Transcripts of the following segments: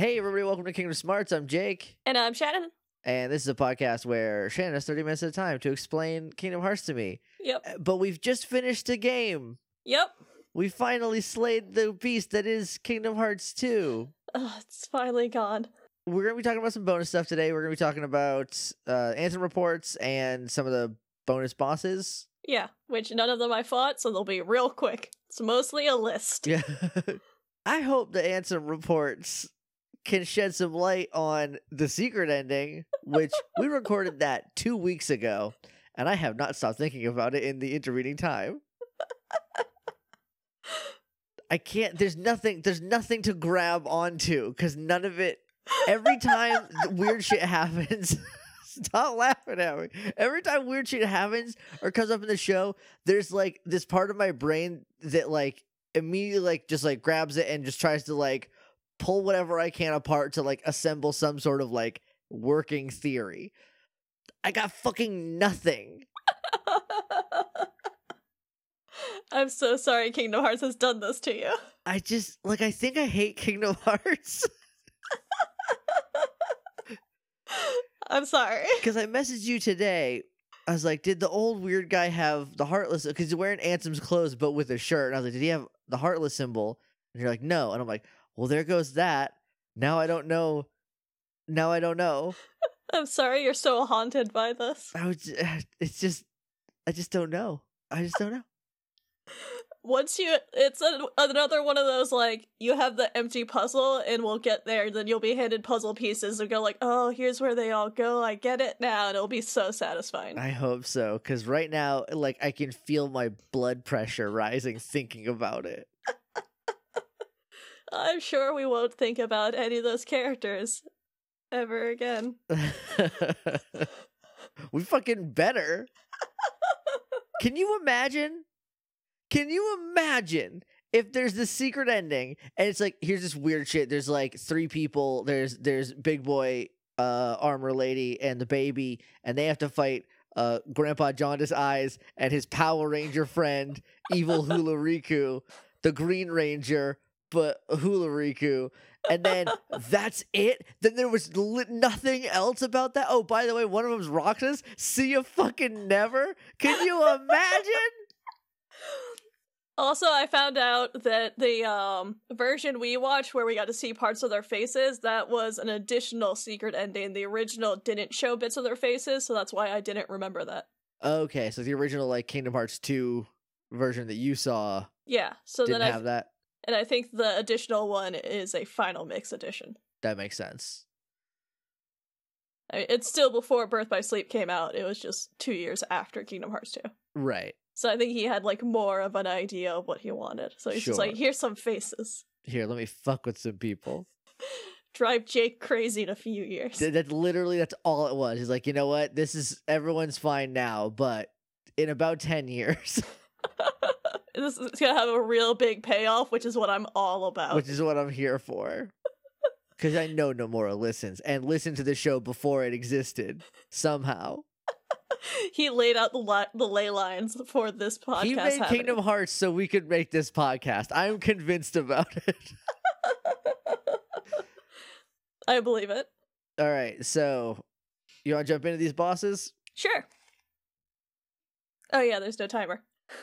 Hey, everybody, welcome to Kingdom Smarts. I'm Jake, And I'm Shannon. and this is a podcast where Shannon has 30 minutes at a time to explain Kingdom Hearts to me. Yep. Uh, But we've just finished a game. Yep. We finally slayed the beast that is Kingdom Hearts 2. Ugh, it's finally gone. We're going to be talking about some bonus stuff today. We're going to be talking about uh, Ansem reports and some of the bonus bosses. Yeah, which none of them I fought, so they'll be real quick. It's mostly a list. Yeah. I hope the Ansem reports can shed some light on the secret ending, which we recorded that two weeks ago, and I have not stopped thinking about it in the intervening time. I can't. There's nothing. There's nothing to grab onto because none of it. Every time weird shit happens, stop laughing at me. Every time weird shit happens or comes up in the show, there's like this part of my brain that like immediately like just like grabs it and just tries to like pull whatever I can apart to like assemble some sort of like working theory. I got fucking nothing. I'm so sorry Kingdom Hearts has done this to you. I just like I think I hate Kingdom Hearts I'm sorry. because I messaged you today. I was like, did the old weird guy have the heartless? Because he's wearing Ansem's clothes but with a shirt. And I was like, did he have the heartless symbol? And you're like, no. And I'm like, well, there goes that. Now I don't know. Now I don't know. I'm sorry you're so haunted by this. I would. Uh, it's just. I just don't know. I just don't know. Once you, it's a, another one of those like you have the empty puzzle and we'll get there. Then you'll be handed puzzle pieces and go like, oh, here's where they all go. I get it now, and it'll be so satisfying. I hope so, because right now, like, I can feel my blood pressure rising thinking about it. I'm sure we won't think about any of those characters ever again. we fucking better. Can you imagine? Can you imagine if there's this secret ending and it's like here's this weird shit. There's like three people. There's there's big boy, uh, armor lady, and the baby, and they have to fight uh Grandpa Jaundice Eyes and his Power Ranger friend, Evil Hula Riku, the Green Ranger, but Hula Riku. And then that's it. Then there was li- nothing else about that. Oh, by the way, one of them's Roxas. See you fucking never. Can you imagine? Also, I found out that the um version we watched where we got to see parts of their faces, that was an additional secret ending. The original didn't show bits of their faces, so that's why I didn't remember that. Okay, so the original like Kingdom Hearts 2 version that you saw Yeah, so didn't then I have that. And I think the additional one is a final mix edition. That makes sense. I mean, it's still before Birth by Sleep came out. It was just 2 years after Kingdom Hearts 2. Right. So I think he had like more of an idea of what he wanted. So he's just like, here's some faces. Here, let me fuck with some people. Drive Jake crazy in a few years. Th- That's literally that's all it was. He's like, you know what? This is everyone's fine now, but in about 10 years, this is gonna have a real big payoff, which is what I'm all about. which is what I'm here for. Because I know Nomura listens and listened to the show before it existed somehow. he laid out the li- the ley lines for this podcast. he made happening. Kingdom Hearts so we could make this podcast. I'm convinced about it. I believe it. All right, so you want to jump into these bosses? Sure. Oh yeah, there's no timer.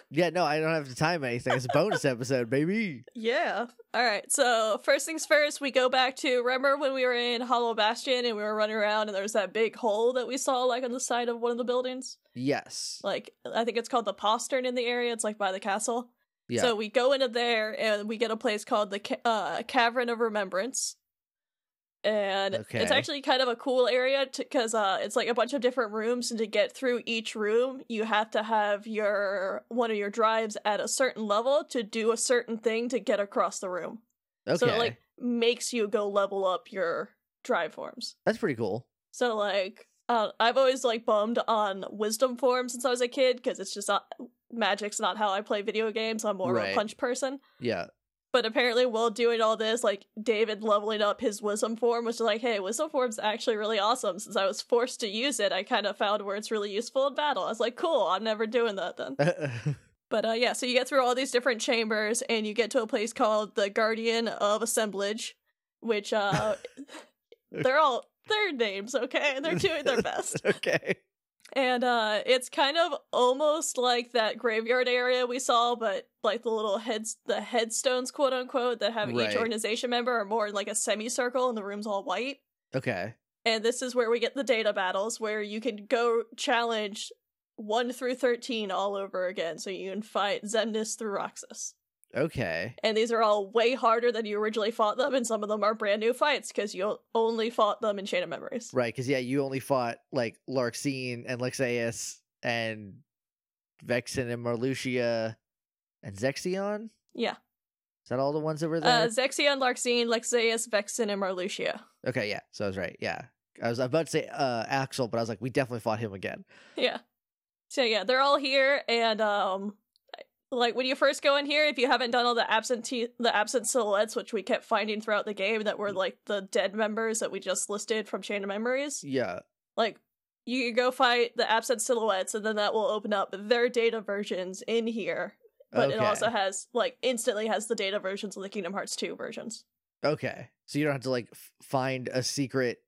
Yeah, no, I don't have to time anything. It's a bonus episode, baby. Yeah. All right. So first things first, we go back to remember when we were in Hollow Bastion and we were running around and there was that big hole that we saw like on the side of one of the buildings. Yes. Like I think it's called the postern in the area. It's like by the castle. Yeah. So we go into there and we get a place called the Ca- uh, Cavern of Remembrance. And it's actually kind of a cool area because uh, it's like a bunch of different rooms, and to get through each room, you have to have your one of your drives at a certain level to do a certain thing to get across the room. okay. So it like makes you go level up your drive forms. That's pretty cool. So like uh, I've always like bummed on wisdom forms since I was a kid because it's just not magic's not how I play video games. I'm more of a punch person. Yeah. But apparently, while doing all this, like David leveling up his wisdom form was like, hey, wisdom form's actually really awesome. Since I was forced to use it, I kind of found where it's really useful in battle. I was like, cool, I'm never doing that then. But uh, yeah, so you get through all these different chambers and you get to a place called the Guardian of Assemblage, which uh they're all their names, okay? They're doing their best. okay. And uh it's kind of almost like that graveyard area we saw, but like the little heads the headstones quote unquote that have Right. each organization member are more in like a semicircle and the room's all white. Okay. And this is where we get the data battles where you can go challenge 1 through 13 all over again. So you can fight Xemnas through Roxas. Okay. And these are all way harder than you originally fought them, and some of them are brand new fights because you only fought them in Chain of Memories. Right, because yeah, you only fought like Larxene and Lexaeus and Vexen and Marluxia and Zexion. Yeah. Is that all the ones that were Uh, there? Zexion, Larxene, Lexaeus, Vexen, and Marluxia. okay, yeah. So I was right. Yeah, I was about to say uh Axel, but I was like, we definitely fought him again. Yeah. So yeah, they're all here, and um, like when you first go in here, if you haven't done all the absentee, the absent silhouettes, which we kept finding throughout the game, that were mm. like the dead members that we just listed from Chain of Memories, Yeah. like you go fight the absent silhouettes, and then that will open up their data versions in here. But it also has like instantly has the data versions of the Kingdom Hearts 2 versions. Okay. So you don't have to like f- find a secret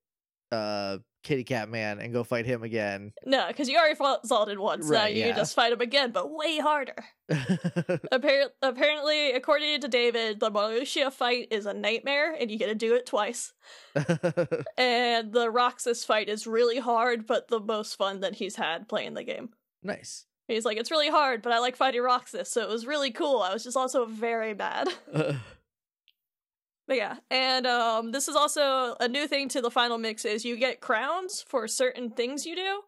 uh kitty cat man and go fight him again. No, because you already fought Xaldin once. now Right, you yeah. just fight him again, but way harder. Appar- apparently, according to David, the Marluxia fight is a nightmare, and you get to do it twice. And the Roxas fight is really hard, but the most fun that he's had playing the game. nice. He's like, it's really hard, but I like fighting Roxas, so it was really cool. I was just also very bad. But yeah, and um, this is also a new thing to the final mix is you get crowns for certain things you do.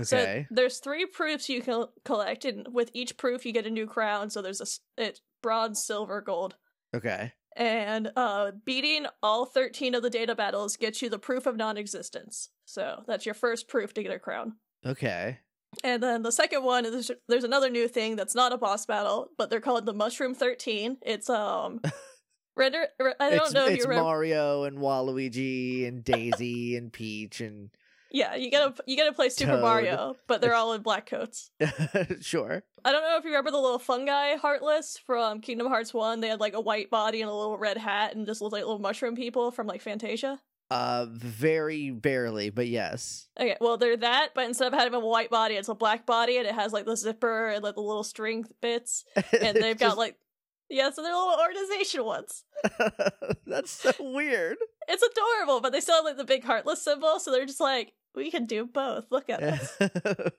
okay. So there's three proofs you can collect, and with each proof you get a new crown. So there's a it's bronze, silver, gold, okay. and uh, beating all thirteen of the data battles gets you the proof of non-existence. So that's your first proof to get a crown. Okay. And then the second one is there's another new thing that's not a boss battle, but they're called the Mushroom Thirteen. It's um, render. I don't it's know if it's. Mario and Waluigi and Daisy and Peach and Yeah, you gotta you gotta play Super Toad. Mario, but they're all in black coats. sure. I don't know if you remember the little fungi Heartless from Kingdom Hearts One. They had like a white body and a little red hat, and just looked like little mushroom people from like Fantasia. Uh, very barely, but yes. Okay, well they're that, but instead of having a white body, it's a black body, and it has like the zipper and like the little string bits, and they've got like yeah, so they're little organization ones. That's so weird. It's adorable, but they still have like the big heartless symbol, so they're just like we can do both. Look at this.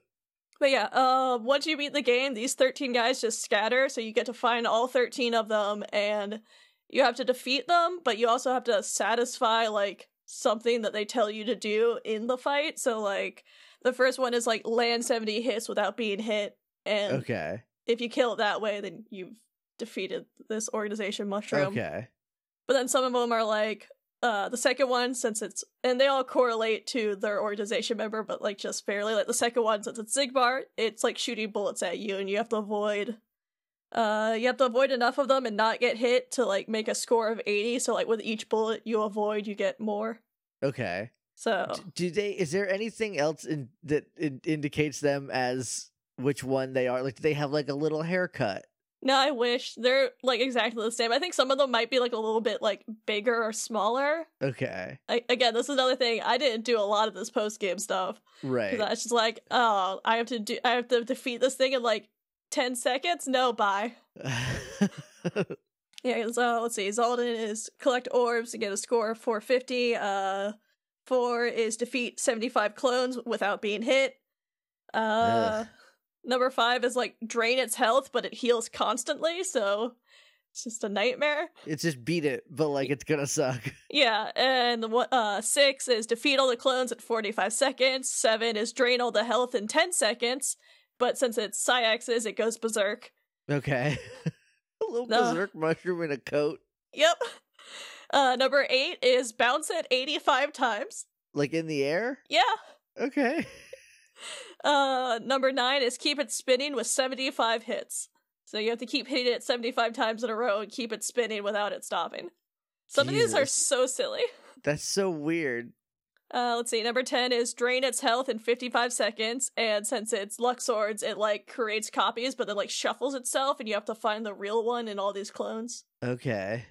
But yeah, uh, once you beat the game, these 13 guys just scatter, so you get to find all 13 of them, and you have to defeat them, but you also have to satisfy, like, something that they tell you to do in the fight. So, like, the first one is, like, land 70 hits without being hit, and okay. if you kill it that way, then you've defeated this organization mushroom. Okay. But then some of them are like uh the second one since it's and they all correlate to their organization member, but like just barely. Like the second one since it's Xigbar, it's like shooting bullets at you and you have to avoid uh you have to avoid enough of them and not get hit to like make a score of 80. So like with each bullet you avoid, you get more. Okay. So Do they? Is there anything else in, that in, indicates them as which one they are? Like, do they have like a little haircut? No, I wish they're like exactly the same. I think some of them might be like a little bit like bigger or smaller. Okay. I, again, this is another thing. I didn't do a lot of this post game stuff. Right. Because I was just like, oh, I have to do, I have to defeat this thing in like ten seconds. No, bye. Yeah, so let's see. Xaldin is collect orbs to get a score of 450. Uh, four is defeat 75 clones without being hit. Uh, Ugh. Number five is like drain its health, but it heals constantly, so it's just a nightmare. it's just beat it, but like it's gonna suck. Yeah, and the uh six is defeat all the clones at 45 seconds. Seven is drain all the health in 10 seconds, but since it's Saïx's, it goes berserk. Okay. a little berserk mushroom in a coat, Yep. Uh, number eight is bounce it 85 times. like in the air. Yeah. Okay. Uh, number nine is keep it spinning with 75 hits. So you have to keep hitting it 75 times in a row and keep it spinning without it stopping. Some of these are so silly. That's so weird. Uh, let's see. Number 10 is drain its health in 55 seconds. And since it's Luxord's, it like creates copies, but then like shuffles itself, and you have to find the real one in all these clones. Okay.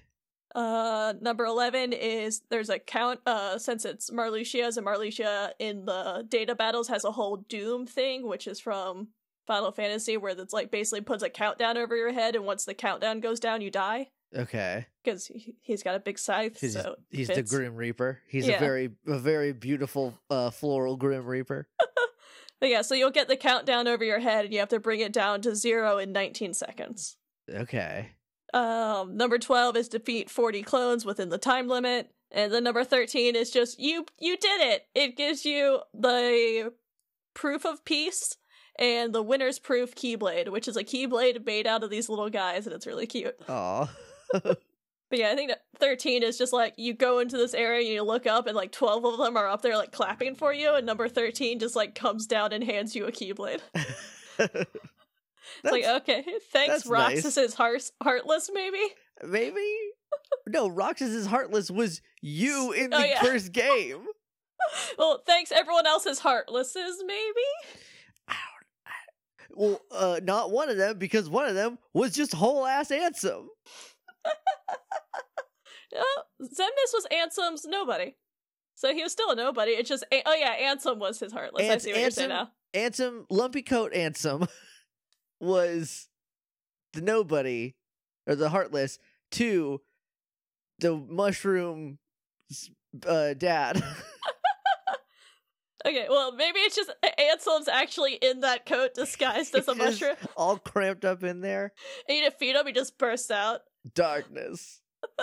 Uh, number 11 is there's a count, uh, since it's Marluxia's, and Marluxia in the data battles has a whole Doom thing, which is from Final Fantasy, where it's like basically puts a countdown over your head, and once the countdown goes down, you die. Okay. Because he, he's got a big scythe, He's, so he's the. Grim Reaper. He's Yeah. a very a very beautiful uh, floral Grim Reaper. But yeah, so you'll get the countdown over your head, and you have to bring it down to zero in 19 seconds. Okay. Um, number 12 is defeat 40 clones within the time limit. And then number 13 is just you you did it. It gives you the proof of peace and the winner's proof keyblade, which is a keyblade made out of these little guys and it's really cute. Aw. But yeah, I think that 13 is just like you go into this area and you look up and like 12 of them are up there like clapping for you and number 13 just like comes down and hands you a keyblade. It's like, okay, thanks that's nice. Roxas is heart- heartless maybe? Maybe. No, Roxas is Heartless was you in the Oh, yeah. first game. Well, thanks everyone else's heartlesses, maybe? Well, uh, not one of them because one of them was just whole ass Ansem. Oh, Xemnas was Ansem's nobody. So he was still a nobody. It's just, oh yeah, Ansem was his heartless. I Ans- see what you're saying now. Ansem, Lumpy Coat Ansem, was the nobody or the heartless to the mushroom uh, dad. Okay, well, maybe it's just Ansem's actually in that coat disguised as a mushroom. all cramped up in there. And you defeat him, he just bursts out. Darkness.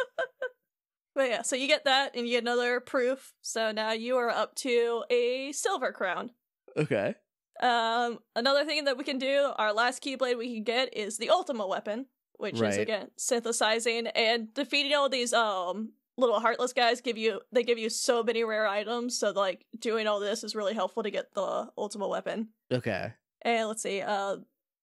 But yeah, so you get that, and you get another proof. So now you are up to a silver crown. Okay. Um, another thing that we can do, our last keyblade we can get is the ultimate weapon, which is again synthesizing and defeating all these um little heartless guys. Give you they give you so many rare items, so like doing all this is really helpful to get the ultimate weapon. Okay. And let's see, uh,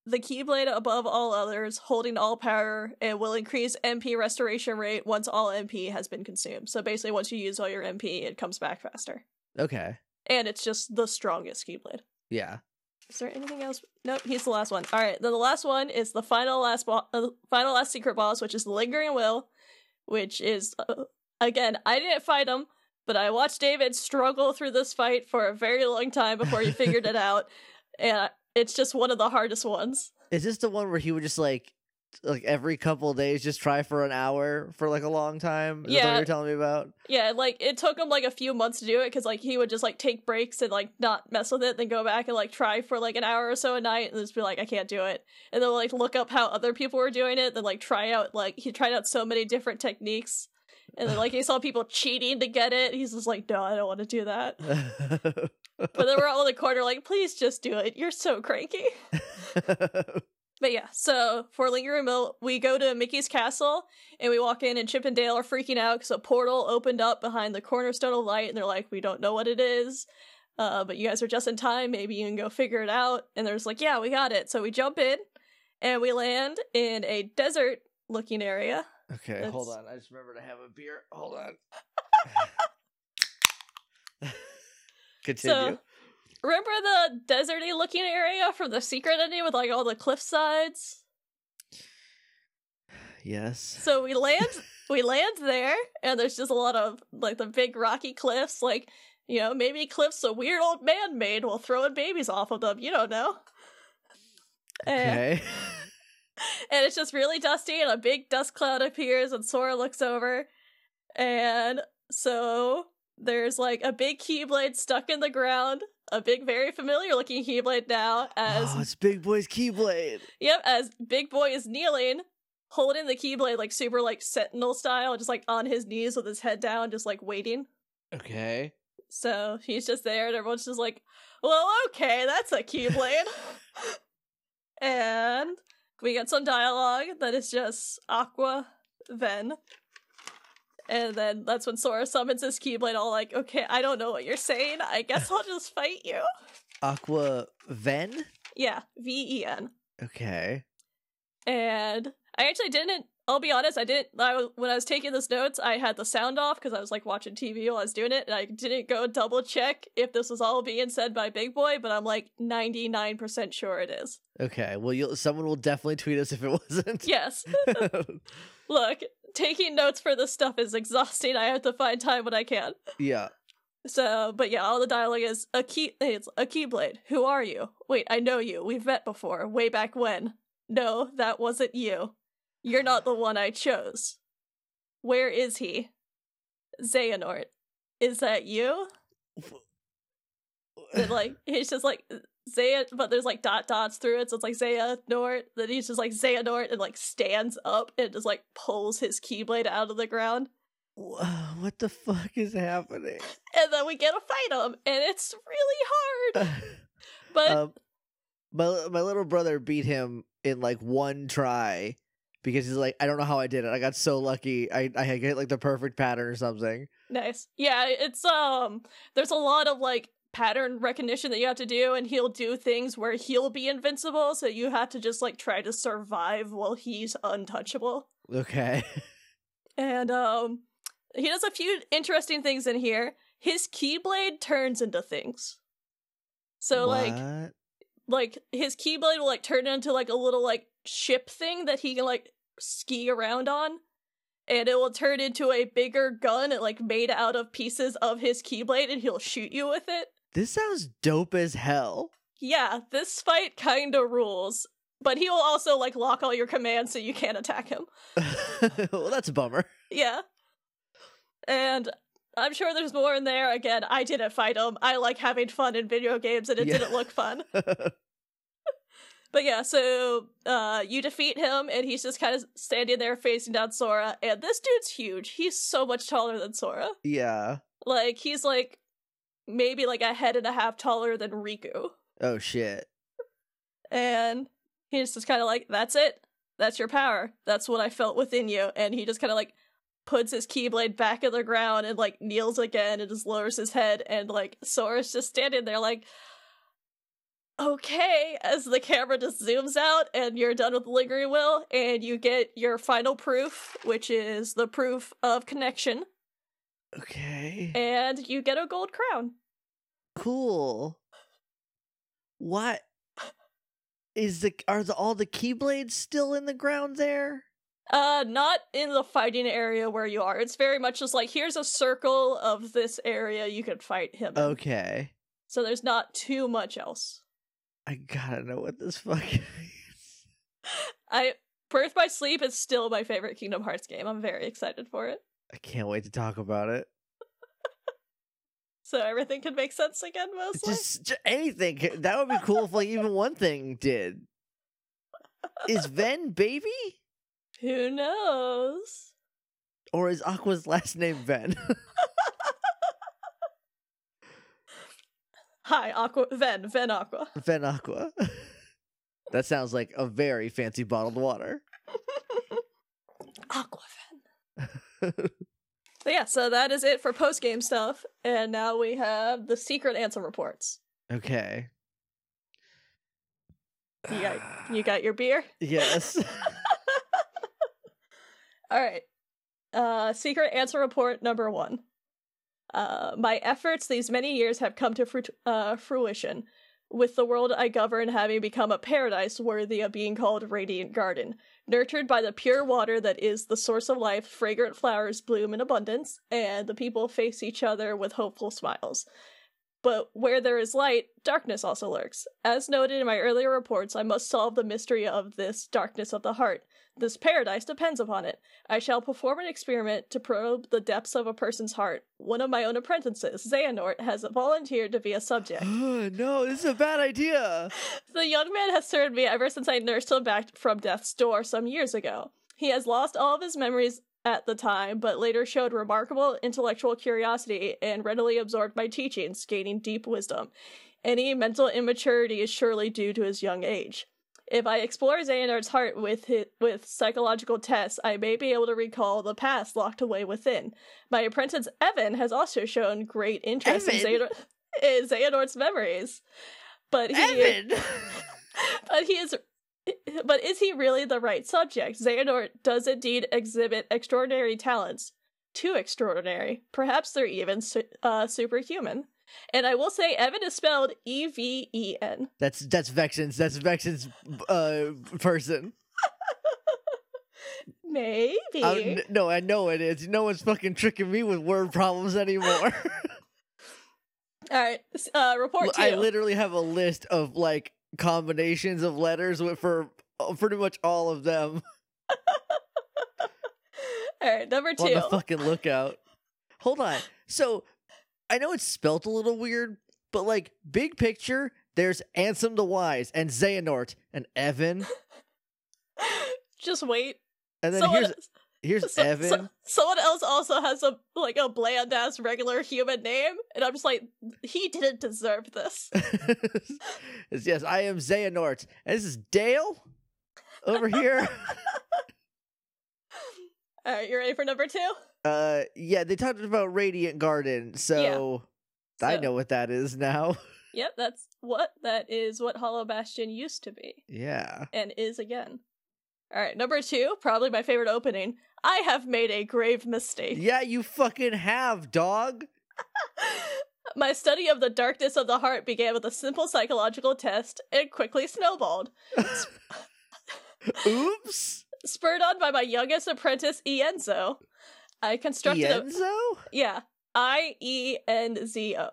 the keyblade above all others, holding all power, and will increase MP restoration rate once all MP has been consumed. So basically, once you use all your MP, it comes back faster. Okay. And it's just the strongest keyblade. Yeah. Is there anything else? Nope, he's the last one. All right, then the last one is the final last bo- uh, final last secret boss, which is the Lingering Will, which is uh, again I didn't fight him, but I watched David struggle through this fight for a very long time before he figured it out, and it's just one of the hardest ones. Is this the one where he would just like like every couple of days just try for an hour for like a long time? Is Yeah. you're telling me about? Yeah, like it took him like a few months to do it because like he would just like take breaks and like not mess with it, then go back and like try for like an hour or so a night and just be like, I can't do it. And then like look up how other people were doing it, then like try out like he tried out so many different techniques. And then like he saw people cheating to get it. He's just like, No, I don't want to do that. But then we're all in the corner like, please just do it. You're so cranky. But yeah, so for Lingering Will, we go to Mickey's castle and we walk in, and Chip and Dale are freaking out because a portal opened up behind the cornerstone of light, and they're like, "We don't know what it is, uh, but you guys are just in time. Maybe you can go figure it out." And they're just like, "Yeah, we got it." So we jump in, and we land in a desert-looking area. okay, hold on. I just remember to have a beer. Hold on. Continue. So remember the deserty-looking area from the secret ending with like all the cliff sides? yes. So we land we land there and there's just a lot of like the big rocky cliffs, like you know, maybe cliffs a weird old man made while throwing babies off of them, you don't know. And, Okay. and it's just really dusty and a big dust cloud appears and Sora looks over and so there's like a big keyblade stuck in the ground, a big very familiar looking keyblade now as oh, it's Big Boy's Keyblade. Yep, as Big Boy is kneeling, holding the Keyblade like super like sentinel style, just like on his knees with his head down, just like waiting. Okay. So he's just there, and everyone's just like, "Well, okay, that's a Keyblade." and we get some dialogue that is just Aqua, then. And then that's when Sora summons his Keyblade, all like, okay, I don't know what you're saying. I guess I'll just fight you. Aqua Ven? Yeah, V E N. Okay. and I actually didn't. I'll be honest, I didn't. I when I was taking those notes, I had the sound off because I was like watching TV while I was doing it, and I didn't go double check if this was all being said by Big Boy. But I'm like 99 percent sure it is. Okay. Well, you'll, someone will definitely tweet us if it wasn't. Yes. Look, taking notes for this stuff is exhausting. I have to find time when I can. Yeah. So, but yeah, all the dialogue is a key. It's a keyblade. Who are you? Wait, I know you. We've met before, way back when. No, that wasn't you. You're not the one I chose. Where is he? Xehanort. Is that you? And like he's just like Zaya, but there's like dot dots through it, so it's like Xehanort. Then he's just like Xehanort and like stands up and just like pulls his keyblade out of the ground. Wha- What the fuck is happening? And then we get to fight him, and it's really hard. But um, my my little brother beat him in like one try because he's like, I don't know how I did it. I got so lucky. I I had hit like the perfect pattern or something. Nice. Yeah, it's um there's a lot of like pattern recognition that you have to do and he'll do things where he'll be invincible so you have to just like try to survive while he's untouchable. Okay. And um he does a few interesting things in here. His keyblade turns into things. So like What? like his keyblade will like turn into like a little like ship thing that he can like ski around on and it will turn into a bigger gun and like made out of pieces of his keyblade and he'll shoot you with it this sounds dope as hell. yeah this fight kind of rules but he will also like lock all your commands so you can't attack him well, that's a bummer. yeah and i'm sure there's more in there again i didn't fight him i like having fun in video games and it Yeah. didn't look fun But yeah, so uh you defeat him and he's just kind of standing there facing down Sora and this dude's huge. He's so much taller than Sora. yeah. Like he's like maybe like a head and a half taller than Riku. Oh shit. And he's just kind of like that's it. That's your power. That's what I felt within you and he just kind of like puts his keyblade back in the ground and like kneels again and just lowers his head and like Sora's just standing there like okay as the camera just zooms out and you're done with the lingering will and you get your final proof which is the proof of connection Okay. and you get a gold crown Cool. What is the are the all the keyblades still in the ground there? uh not in the fighting area where you are it's very much just like here's a circle of this area you can fight him in. Okay. so there's not too much else I gotta know what this fucking is. i birth by sleep is still my favorite kingdom hearts game i'm very excited for it I can't wait to talk about it. so everything could make sense again mostly Just, just anything. That would be cool if like even one thing did. Is Ven baby? who knows Or is Aqua's last name Ven? Hi, Aqua Ven, Ven Aqua. Ven Aqua. that sounds like a very fancy bottled water. Aqua Ven. But yeah, so that is it for post game stuff, and now we have the secret Ansem reports. okay. You got you got your beer? yes. All right. Uh secret Ansem report number 1. Uh my efforts these many years have come to fruit- uh, fruition. With the world I govern having become a paradise worthy of being called Radiant Garden, nurtured by the pure water that is the source of life, fragrant flowers bloom in abundance, and the people face each other with hopeful smiles. But where there is light, darkness also lurks. As noted in my earlier reports, I must solve the mystery of this darkness of the heart. This paradise depends upon it. I shall perform an experiment to probe the depths of a person's heart. One of my own apprentices, Xehanort, has volunteered to be a subject. no, this is a bad idea. The young man has served me ever since I nursed him back from death's door some years ago. He has lost all of his memories at the time, but later showed remarkable intellectual curiosity and readily absorbed my teachings, gaining deep wisdom. Any mental immaturity is surely due to his young age. If I explore Xehanort's heart with hi with psychological tests, I may be able to recall the past locked away within. My apprentice Evan has also shown great interest in, Evan? Xehanort- in Xehanort's memories. But he but he is but is he really the right subject? Xehanort does indeed exhibit extraordinary talents. Too extraordinary. Perhaps they're even su- uh, superhuman. And I will say, Evan is spelled E V E N. that's that's Vexen's that's Vexen's uh person. Maybe. No, I know it is. No one's fucking tricking me with word problems anymore. All right. Uh, report. I literally have a list of like combinations of letters with, for uh, pretty much all of them. All right. Number two. on the fucking lookout. Hold on. So I know it's spelt a little weird, but like big picture, there's Ansem the Wise and Xehanort and Evan. Just wait. And then Someone- here's here's so- so- Evan. someone else also has a like a bland ass regular human name, and I'm just like, he didn't deserve this. Yes, I am Xehanort. And this is Dale over here. All right, you ready for number two? uh yeah, they talked about Radiant Garden, so I So- know what that is now. Yep, that's what that is. What Hollow Bastion used to be yeah. and is again. All right, number two, probably my favorite opening. I have made a grave mistake. Yeah, you fucking have, dog. My study of the darkness of the heart began with a simple psychological test and quickly snowballed. Oops. Spurred on by my youngest apprentice, Ienzo, I constructed a yeah, I E N Z O.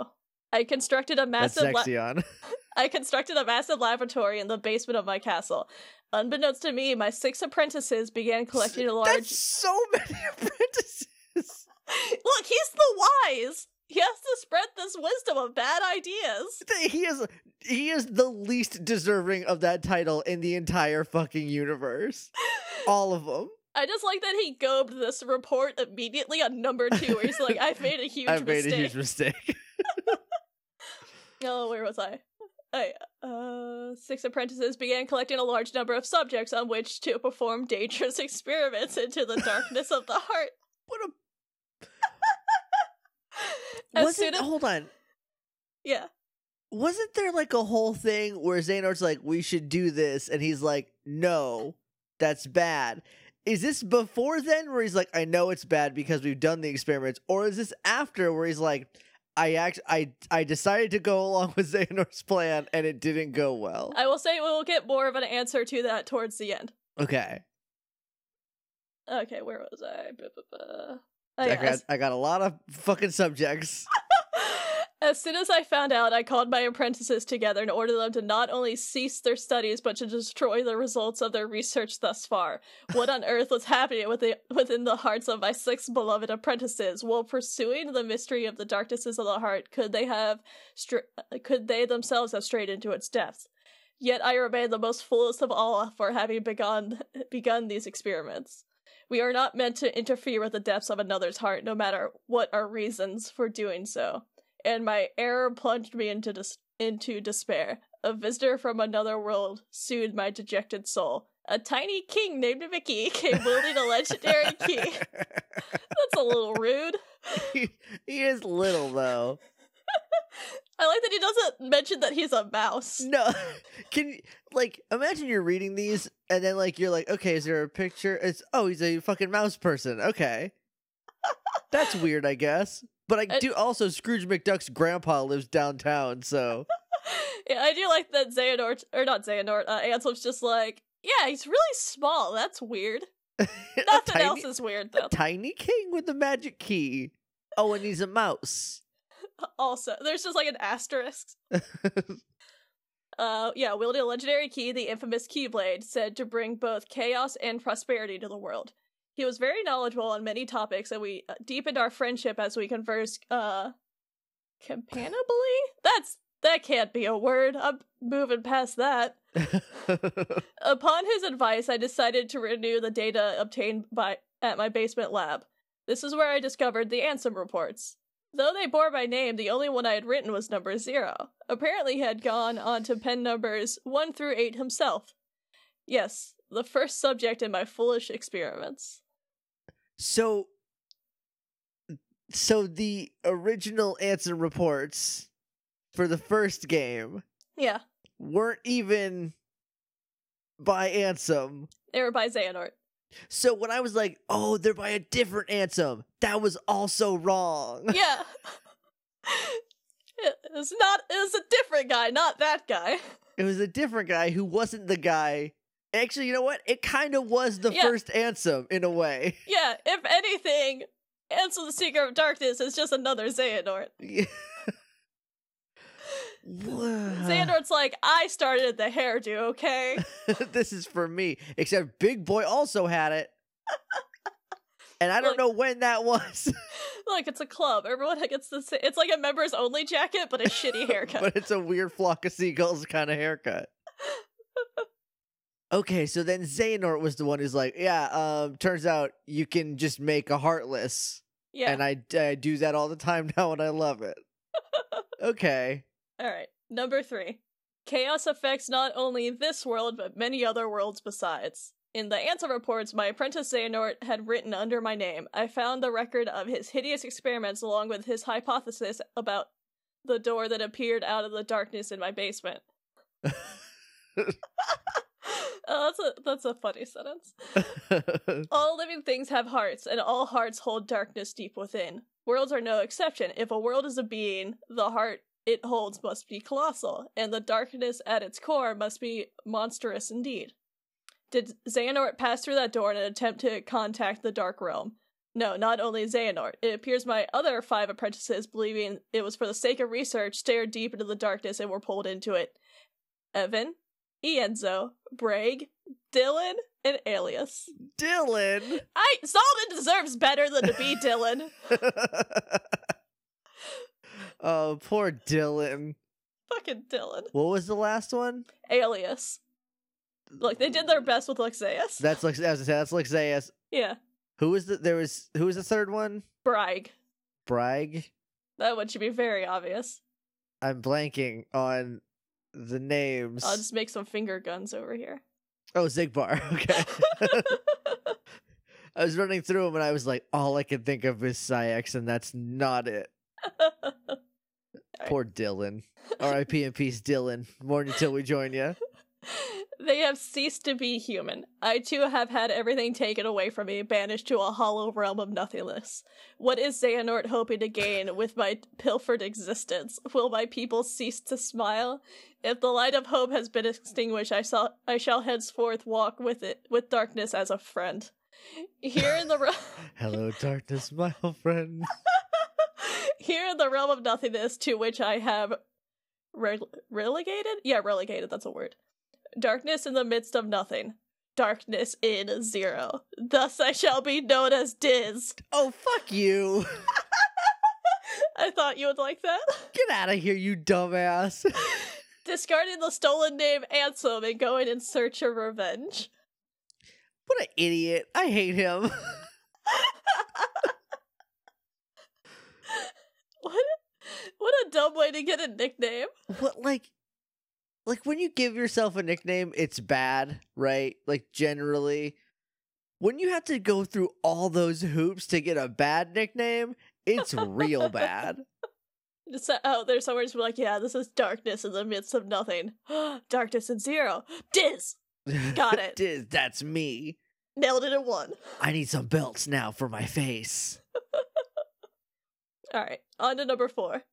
I constructed a massive. That's massive la-. I constructed a massive laboratory in the basement of my castle. Unbeknownst to me, my six apprentices began collecting a large. That's so many apprentices. Look, he's the wise. He has to spread this wisdom of bad ideas. He is he is the least deserving of that title in the entire fucking universe. All of them. I just like that he gobed this report immediately on number two, where he's like, "I've made a huge I've made mistake." a huge mistake. Oh, where was I? I uh, six apprentices began collecting a large number of subjects on which to perform dangerous experiments into the darkness of the heart. what a As was soon it as hold on. yeah, Wasn't there like a whole thing where Xehanort's like, we should do this, and he's like, No, that's bad. Is this before then where he's like, I know it's bad because we've done the experiments, or is this after where he's like, I act I I decided to go along with Xehanort's plan and it didn't go well. I will say we will get more of an answer to that towards the end. Okay. Okay, where was I? Buh, Oh, I got as- I got a lot of fucking subjects. As soon as I found out, I called my apprentices together and ordered them to not only cease their studies, but to destroy the results of their research thus far. What on earth was happening within, within the hearts of my six beloved apprentices? While pursuing the mystery of the darknesses of the heart, could they have, str- could they themselves have strayed into its depths? Yet I remain the most foolish of all for having begun begun these experiments. We are not meant to interfere with the depths of another's heart, no matter what our reasons for doing so and my error plunged me into dis- into despair. A visitor from another world soothed my dejected soul. A tiny king named Mickey came wielding a legendary key. That's a little rude. he, he is little though. I like that he doesn't mention that he's a mouse. No, can you like imagine you're reading these and then like you're like, okay, is there a picture? It's oh, he's a fucking mouse person. Okay, that's weird, I guess. But I do also Scrooge McDuck's grandpa lives downtown, so Yeah, I do like that Xehanort, or not Xehanort, uh, Ansem's just like, yeah, he's really small. That's weird. Nothing tiny, else is weird, though. tiny king with a magic key. Oh, and he's a mouse. Also, there's just like an asterisk. Uh, yeah, wielding a legendary key, the infamous Keyblade, said to bring both chaos and prosperity to the world. He was very knowledgeable on many topics, and we uh, deepened our friendship as we conversed, uh, companionably? That's, that can't be a word. I'm moving past that. Upon his advice, I decided to renew the data obtained by at my basement lab. This is where I discovered the Ansem reports. Though they bore my name, the only one I had written was number zero. Apparently, he had gone on to pen numbers one through eight himself. Yes, the first subject in my foolish experiments. so, so the original Ansem reports for the first game Yeah, weren't even by Ansem. they were by Xehanort. So when I was like, "Oh, they're by a different Ansem," that was also wrong. Yeah. It was not, it was a different guy, not that guy. It was a different guy who wasn't the guy Actually, you know what? It kind of was the Yeah. first Ansem in a way. Yeah, if anything, Ansem the Seeker of Darkness is just another Xehanort. Wha- Xehanort's like, I started the hairdo, okay? this is for me. Except Big Boy also had it. And I don't Look. know when that was, Look, it's a club. Everyone gets the same. It's like a members only jacket, but a shitty haircut. but it's a weird flock of seagulls kind of haircut. Okay, so then Xehanort was the one who's like, yeah, um, turns out you can just make a heartless. yeah. And I, I do that all the time now and I love it. okay. All right. Number three. Chaos affects not only this world, but many other worlds besides. In the Ansem reports my apprentice Xehanort had written under my name, I found the record of his hideous experiments along with his hypothesis about the door that appeared out of the darkness in my basement. oh, that's a that's a funny sentence. All living things have hearts, and all hearts hold darkness deep within. Worlds are no exception. If a world is a being, the heart it holds must be colossal, and the darkness at its core must be monstrous indeed. Did Xehanort pass through that door in an attempt to contact the Dark Realm? No, not only Xehanort. It appears my other five apprentices, believing it was for the sake of research, stared deep into the darkness and were pulled into it. Evan, Ienzo, Bragg, Dylan, and Alias. Dylan. I Xaldin deserves better than to be Dylan. oh, poor Dylan. Fucking Dylan. What was the last one? Alias. Look, they did their best with Lexaeus. That's like as I that's Lexaeus. yeah. Who was the there was who was the third one? Bragg. Bragg. That one should be very obvious. I'm blanking on the names. I'll just make some finger guns over here. Oh, Xigbar. Okay. I was running through them and I was like, all I can think of is Saïx, and that's not it. Poor Dylan. R.I.P. and peace, Dylan. Morning until we join you. they have ceased to be human. I too have had everything taken away from me, banished to a hollow realm of nothingness. What is Xehanort hoping to gain with my pilfered existence? Will my people cease to smile? If the light of hope has been extinguished, I shall I shall henceforth walk with it with darkness as a friend. Here in the re- Hello, darkness, my old friend. here in the realm of nothingness to which I have re- relegated? Yeah, relegated, that's a word. Darkness in the midst of nothing. Darkness in zero. Thus I shall be known as Diz. Oh, fuck you. I thought you would like that. Get out of here, you dumbass. Discarding the stolen name Ansem and going in search of revenge. what an idiot. I hate him. What? What a dumb way to get a nickname. what, like, like when you give yourself a nickname, it's bad, right? Like, generally. When you have to go through all those hoops to get a bad nickname, it's real bad. Out oh, there somewhere just be like, yeah, this is darkness in the midst of nothing. darkness in zero. Diz! Got it. Diz, that's me. Nailed it in one. I need some belts now for my face. Alright, on to number four.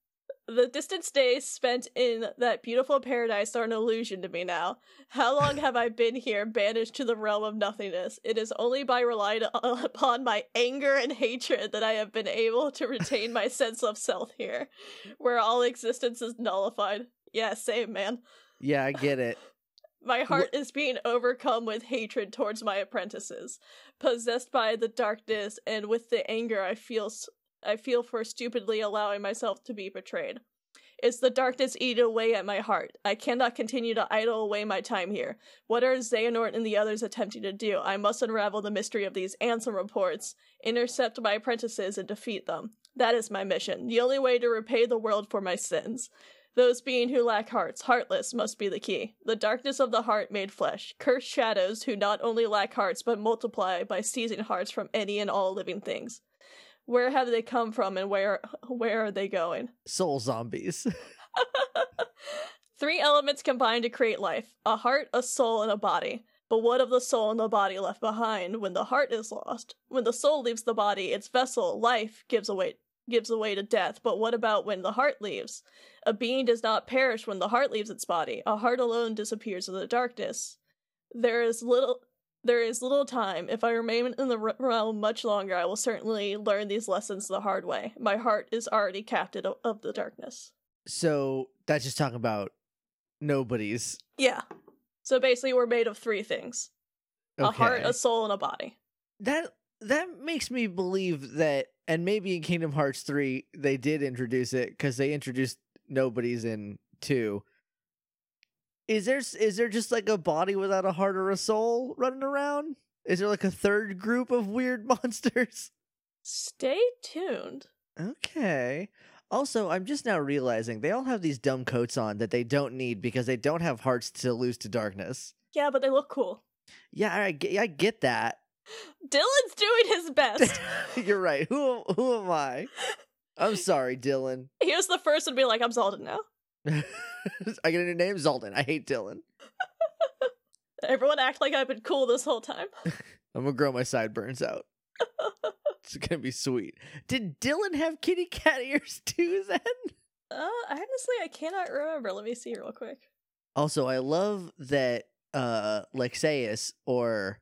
The distant days spent in that beautiful paradise are an illusion to me now. How long have I been here, banished to the realm of nothingness? It is only by relying upon my anger and hatred that I have been able to retain my sense of self here, where all existence is nullified. Yeah, same, man. Yeah, I get it. My heart is being overcome with hatred towards my apprentices, possessed by the darkness, and with the anger I feel I feel for stupidly allowing myself to be betrayed. It's the darkness eating away at my heart. I cannot continue to idle away my time here. What are Xehanort and the others attempting to do? I must unravel the mystery of these Ansem reports, intercept my apprentices, and defeat them. That is my mission. The only way to repay the world for my sins. Those being who lack hearts, heartless, must be the key. The darkness of the heart made flesh. Cursed shadows who not only lack hearts but multiply by seizing hearts from any and all living things. Where have they come from and where where are they going? Soul zombies. Three elements combine to create life a heart, a soul, and a body. But what of the soul and the body left behind when the heart is lost? When the soul leaves the body, its vessel, life, gives away gives away to death. But what about when the heart leaves? A being does not perish when the heart leaves its body. A heart alone disappears in the darkness. There is little there is little time. If I remain in the realm much longer, I will certainly learn these lessons the hard way. My heart is already captive of, the darkness. So that's just talking about nobody's. Yeah. So basically, we're made of three things: a heart, a soul, and a body. that that makes me believe that, and maybe in Kingdom Hearts three they did introduce it because they introduced nobody's in two. Is there is there just like a body without a heart or a soul running around? Is there like a third group of weird monsters? Stay tuned. Okay. Also, I'm just now realizing they all have these dumb coats on that they don't need because they don't have hearts to lose to darkness. Yeah, but they look cool. Yeah, I get, I get that. Dilan's doing his best. You're right. Who who am I? I'm sorry, Dilan. he was the first to be like, "I'm Xaldin now." I get a new name, Xaldin. I hate Dilan. Everyone act like I've been cool this whole time. I'm gonna grow my sideburns out. it's gonna be sweet. Did Dilan have kitty cat ears too then? Uh, honestly, I cannot remember. Let me see real quick. Also, I love that uh Lexaeus or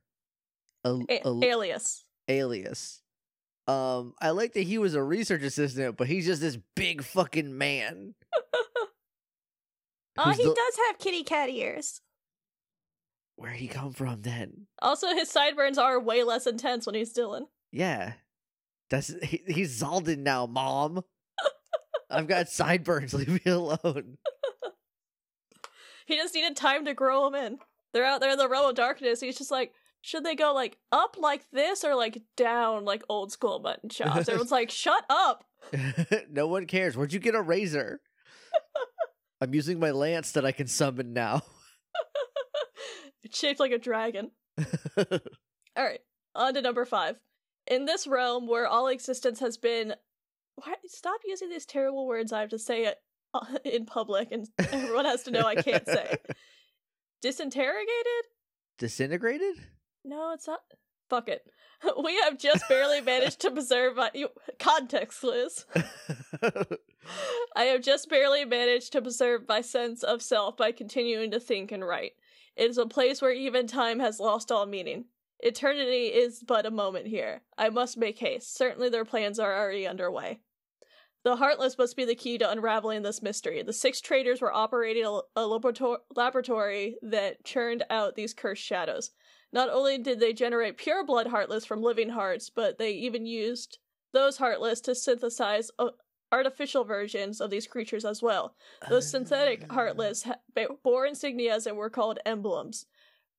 A- Al- alias. Aeleus. Um, I like that he was a research assistant, but he's just this big fucking man. Oh, he the- does have kitty cat ears. Where'd he come from then? Also, his sideburns are way less intense when he's Dilan. Yeah. That's he, he's Xaldin now, mom. I've got sideburns, leave me alone. He just needed time to grow them in. They're out there in the realm of darkness. He's just like, should they go like up like this or like down like old school mutton chops? Everyone's like, shut up. no one cares. Where'd you get a razor? I'm using my lance that I can summon now. It's shaped like a dragon. All right, on to number five. In this realm where all existence has been. Why, stop using these terrible words I have to say it uh, in public and everyone has to know I can't say. Disinterrogated? Disintegrated? No, it's not. Fuck it. We have just barely managed to preserve my. Context, Liz. I have just barely managed to preserve my sense of self by continuing to think and write. It is a place where even time has lost all meaning. Eternity is but a moment here. I must make haste. Certainly their plans are already underway. The Heartless must be the key to unraveling this mystery. The six traders were operating a, a laborator- laboratory that churned out these cursed shadows. Not only did they generate pure blood Heartless from living hearts, but they even used those Heartless to synthesize uh, artificial versions of these creatures as well. Those synthetic heartless ha- bore insignias and were called emblems.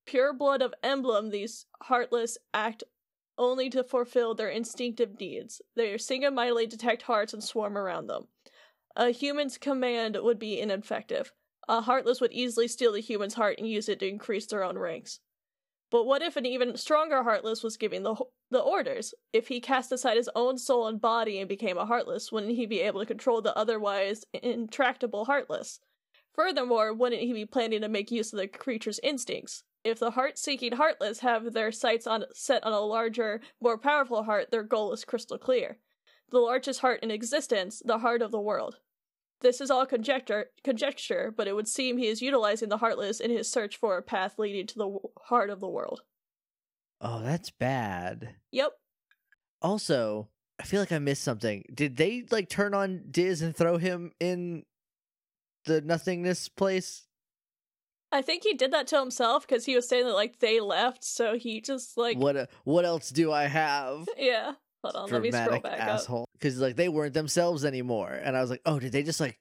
Pure blood of emblem, these heartless act only to fulfill their instinctive needs. They single mindedly detect hearts and swarm around them. A human's command would be ineffective. A heartless would easily steal the human's heart and use it to increase their own ranks. But what if an even stronger heartless was giving the the orders? If he cast aside his own soul and body and became a heartless, wouldn't he be able to control the otherwise intractable heartless? Furthermore, wouldn't he be planning to make use of the creature's instincts? If the heart-seeking heartless have their sights on set on a larger, more powerful heart, their goal is crystal clear. The largest heart in existence, the heart of the world. This is all conjecture, conjecture, but it would seem he is utilizing the heartless in his search for a path leading to the w- heart of the world. oh, that's bad. Yep. Also, I feel like I missed something. Did they like turn on Diz and throw him in the nothingness place? I think he did that to himself because he was saying that like they left, so he just like what uh, what else do I have? yeah. Hold on, let me scroll back asshole. Because like they weren't themselves anymore, and I was like, oh, did they just like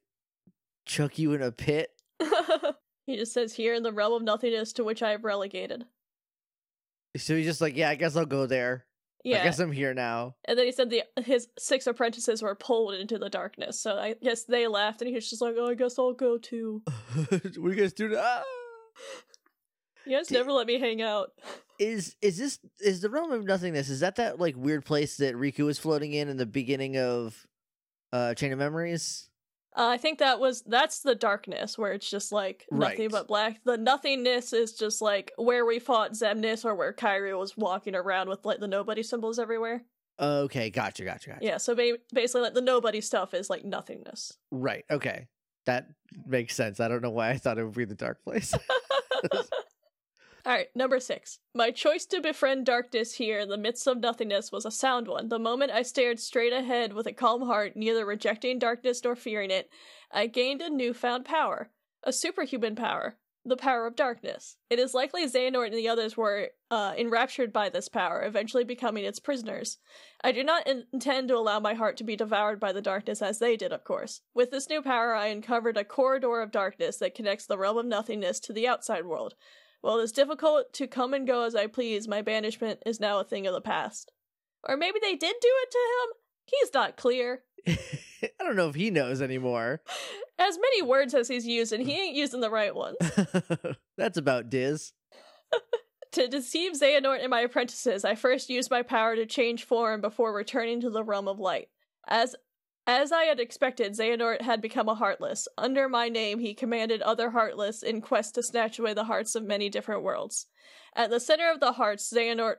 chuck you in a pit? he just says here in the realm of nothingness to which I have relegated. So he's just like, yeah, I guess I'll go there. Yeah, I guess I'm here now. and then he said the his six apprentices were pulled into the darkness, so I guess they left, and he was just like, "Oh, I guess I'll go too." what do you guys do? Ah! You guys Did- never let me hang out. Is is this is the realm of nothingness? Is that that like weird place that Riku was floating in in the beginning of uh Chain of Memories? Uh, I think that was that's the darkness where it's just like nothing Right. but black. The nothingness is just like where we fought Xemnas or where Kairi was walking around with like the nobody symbols everywhere. Okay, gotcha, gotcha, gotcha. Yeah, so ba- basically like the nobody stuff is like nothingness. Right. Okay, that makes sense. I don't know why I thought it would be the dark place. Alright, number six. My choice to befriend darkness here in the midst of nothingness was a sound one. The moment I stared straight ahead with a calm heart, neither rejecting darkness nor fearing it, I gained a newfound power. A superhuman power. The power of darkness. It is likely Xehanort and the others were uh, enraptured by this power, eventually becoming its prisoners. I do not in- intend to allow my heart to be devoured by the darkness as they did, of course. With this new power, I uncovered a corridor of darkness that connects the realm of nothingness to the outside world. While it is difficult to come and go as I please, my banishment is now a thing of the past. Or maybe they did do it to him? He's not clear. I don't know if he knows anymore. As many words as he's used, and he ain't using the right ones. That's about Diz. To deceive Xehanort and my apprentices, I first used my power to change form before returning to the realm of light. As as I had expected, Xehanort had become a Heartless. Under my name, he commanded other Heartless in quest to snatch away the hearts of many different worlds. At the center of the hearts Xehanort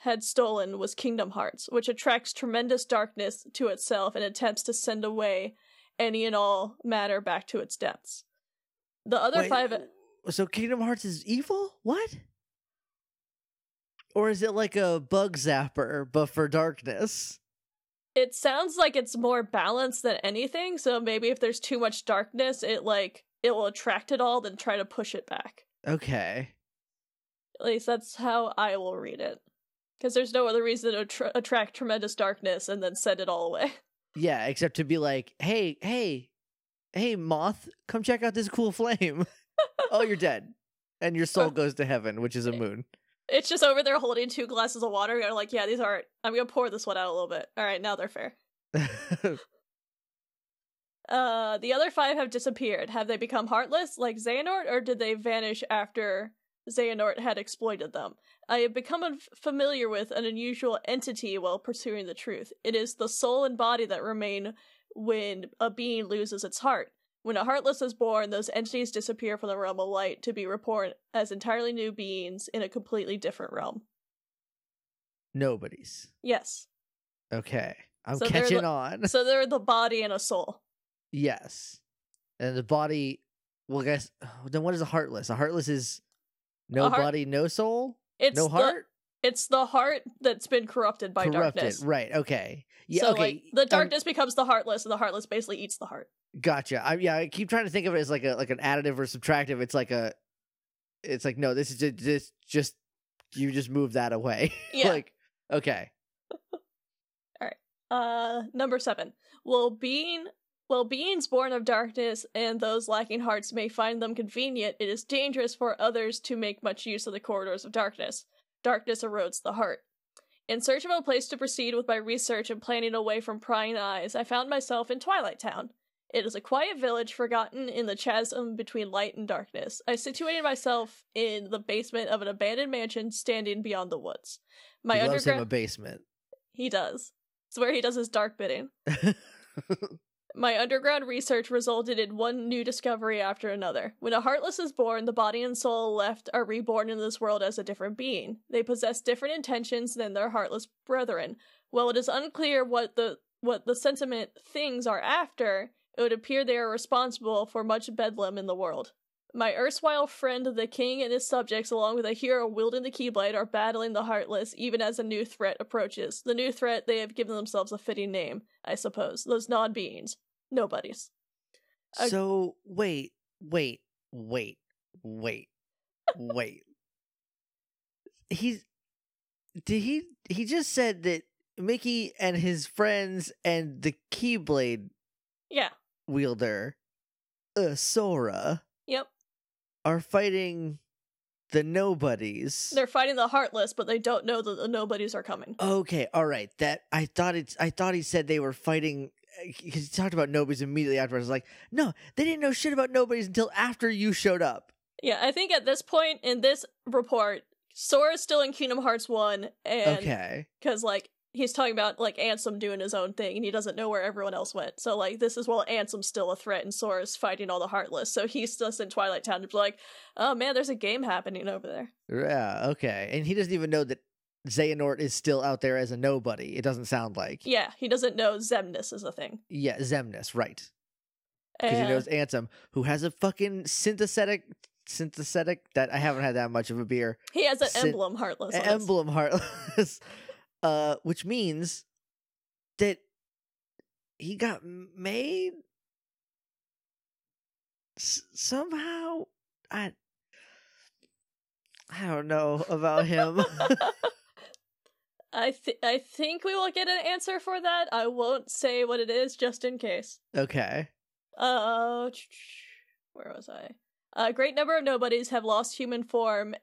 had stolen was Kingdom Hearts, which attracts tremendous darkness to itself and attempts to send away any and all matter back to its depths. The other Wait, five. So Kingdom Hearts is evil? What? Or is it like a bug zapper, but for darkness? It sounds like it's more balanced than anything, so maybe if there's too much darkness, it like it will attract it all, then try to push it back. Okay. At least that's how I will read it. Because there's no other reason to attr attract tremendous darkness and then send it all away. Yeah, except to be like, hey, hey, hey, moth, come check out this cool flame. oh, you're dead. And your soul goes to heaven, which is a eh. moon. It's just over there holding two glasses of water. They're like, yeah, these aren't. I'm gonna pour this one out a little bit. All right, now they're fair. Uh, the other five have disappeared. Have they become heartless like Xehanort, or did they vanish after Xehanort had exploited them? I have become familiar with an unusual entity while pursuing the truth. It is the soul and body that remain when a being loses its heart. When a heartless is born, those entities disappear from the realm of light to be reborn as entirely new beings in a completely different realm. Nobody's. Yes. Okay. I'm So catching the- on. So they're the body and a soul. yes. And the body, well, I guess, then what is a heartless? A heartless is no heart- body, no soul? It's no the- heart? It's the heart that's been corrupted by Corrupted. darkness. Right. Okay. Yeah. so okay. like the um, darkness becomes the heartless, and the heartless basically eats the heart. Gotcha. I yeah, I keep trying to think of it as like a like an additive or subtractive. It's like a it's like no, this is just, this just you just move that away. Yeah. like okay. All right. Uh, number seven. Well, being well, beings born of darkness and those lacking hearts may find them convenient. It is dangerous for others to make much use of the corridors of darkness. Darkness erodes the heart. In search of a place to proceed with my research and planning away from prying eyes, I found myself in Twilight Town. It is a quiet village forgotten in the chasm between light and darkness. I situated myself in the basement of an abandoned mansion standing beyond the woods. My he loves him a underground basement. he does. It's where he does his dark bidding. My underground research resulted in one new discovery after another. When a heartless is born, the body and soul left are reborn in this world as a different being. They possess different intentions than their heartless brethren. While it is unclear what the what the sentiment things are after, it would appear they are responsible for much bedlam in the world. My erstwhile friend the king and his subjects, along with a hero wielding the Keyblade, are battling the Heartless even as a new threat approaches. The new threat, they have given themselves a fitting name, I suppose. Those non beings. Nobodies. Uh, so wait, wait, wait, wait, wait. He's did he he just said that Mickey and his friends and the Keyblade Yeah. Wielder, uh, Sora, Yep. are fighting the nobodies. They're fighting the Heartless, but they don't know that the Nobodies are coming. Okay, all right. That I thought it's. I thought he said they were fighting because he talked about nobodies immediately afterwards. I was like, no, they didn't know shit about nobodies until after you showed up. Yeah, I think at this point in this report, Sora's still in Kingdom Hearts 1, and okay, because like he's talking about like Ansem doing his own thing and he doesn't know where everyone else went. So like this is while Ansem's still a threat and Sora's fighting all the heartless. So he's just in Twilight Town to be like, oh man, there's a game happening over there. yeah, okay, and he doesn't even know that Xehanort is still out there as a nobody. It doesn't sound like. Yeah, he doesn't know Xemnas is a thing. Yeah, Xemnas, right? Because And- he eh. knows Ansem, who has a fucking synthetic synthetic. That I haven't had that much of a beer. He has an Syn- emblem heartless. An emblem heartless, uh, which means that he got made S- somehow. I I don't know about him. I th- I think we will get an answer for that. I won't say what it is just in case. okay. Uh, where was I? A great number of nobodies have lost human form,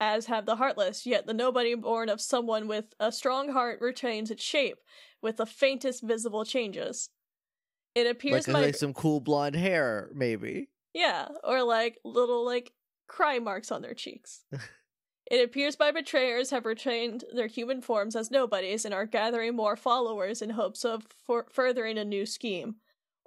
as have the heartless. Yet the nobody born of someone with a strong heart retains its shape, with the faintest visible changes. It appears Like, my like some cool blonde hair, maybe. yeah, or like little like cry marks on their cheeks. it appears my betrayers have retained their human forms as nobodies and are gathering more followers in hopes of for- furthering a new scheme.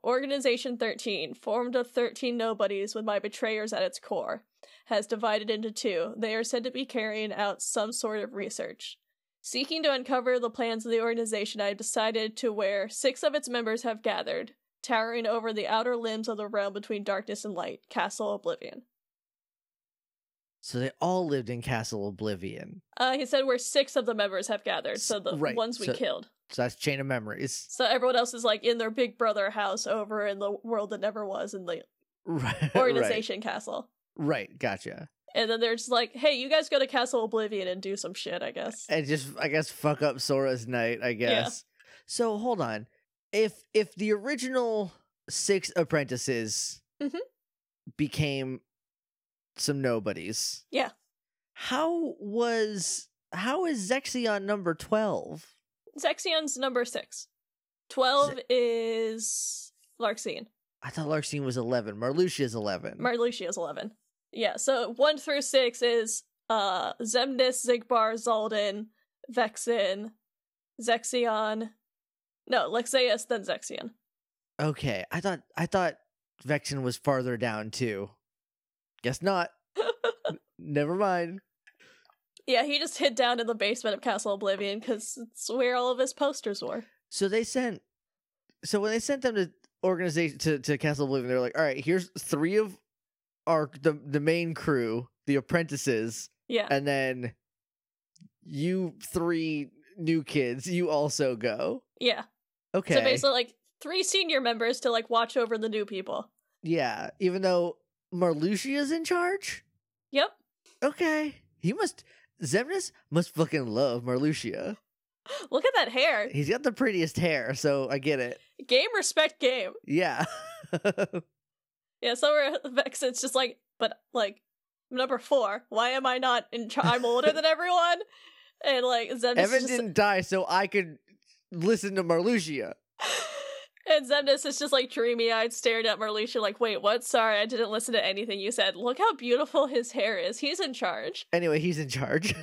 Organization 13, formed of 13 nobodies with my betrayers at its core, has divided into two. They are said to be carrying out some sort of research. Seeking to uncover the plans of the organization, I have decided to where six of its members have gathered, towering over the outer limbs of the realm between darkness and light, Castle Oblivion. So they all lived in Castle Oblivion. Uh, he said where six of the members have gathered, so the Right, ones we so- killed. So that's chain of memories. So everyone else is like in their big brother house over in the world that never was in the Right. organization castle. Right. Gotcha. And then they're just like, hey, you guys go to Castle Oblivion and do some shit, I guess. And just I guess fuck up Sora's night, I guess. So hold on. If if the original six apprentices Mhm. became some nobodies. Yeah. How was how is Zexion number twelve? Zexion's number six. 12 is Larxene. I thought Larxene was eleven. Marluxia's eleven. Marluxia's 11. Yeah, so 1 through 6 is uh Xemnas, Xigbar, Xaldin, Vexen, Zexion. No, Lexaeus, then Zexion. okay. I thought I thought Vexen was farther down too. Guess not. Never mind. yeah, he just hid down in the basement of Castle Oblivion because it's where all of his posters were. So they sent. So when they sent them to organization to, to Castle Oblivion, they're like, "All right, here's three of our the the main crew, the apprentices, Yeah. and then you three new kids. You also go." yeah. Okay. So basically, like, three senior members to, like, watch over the new people. yeah. Even though Marluxia's in charge. Yep. Okay. He must. Xemnas must fucking love Marluxia. Look at that hair. He's got the prettiest hair, so I get it. Game, respect, game. Yeah. Yeah, so we're Vex. It's just like, but like number four. Why am I not in? Char- I'm older than everyone, and like Xemnas Evan just, didn't die, so I could listen to Marluxia. and Xemnas is just like dreamy eyed, staring at Marluxia, like, wait, what? Sorry, I didn't listen to anything you said. Look how beautiful his hair is. He's in charge. Anyway, he's in charge.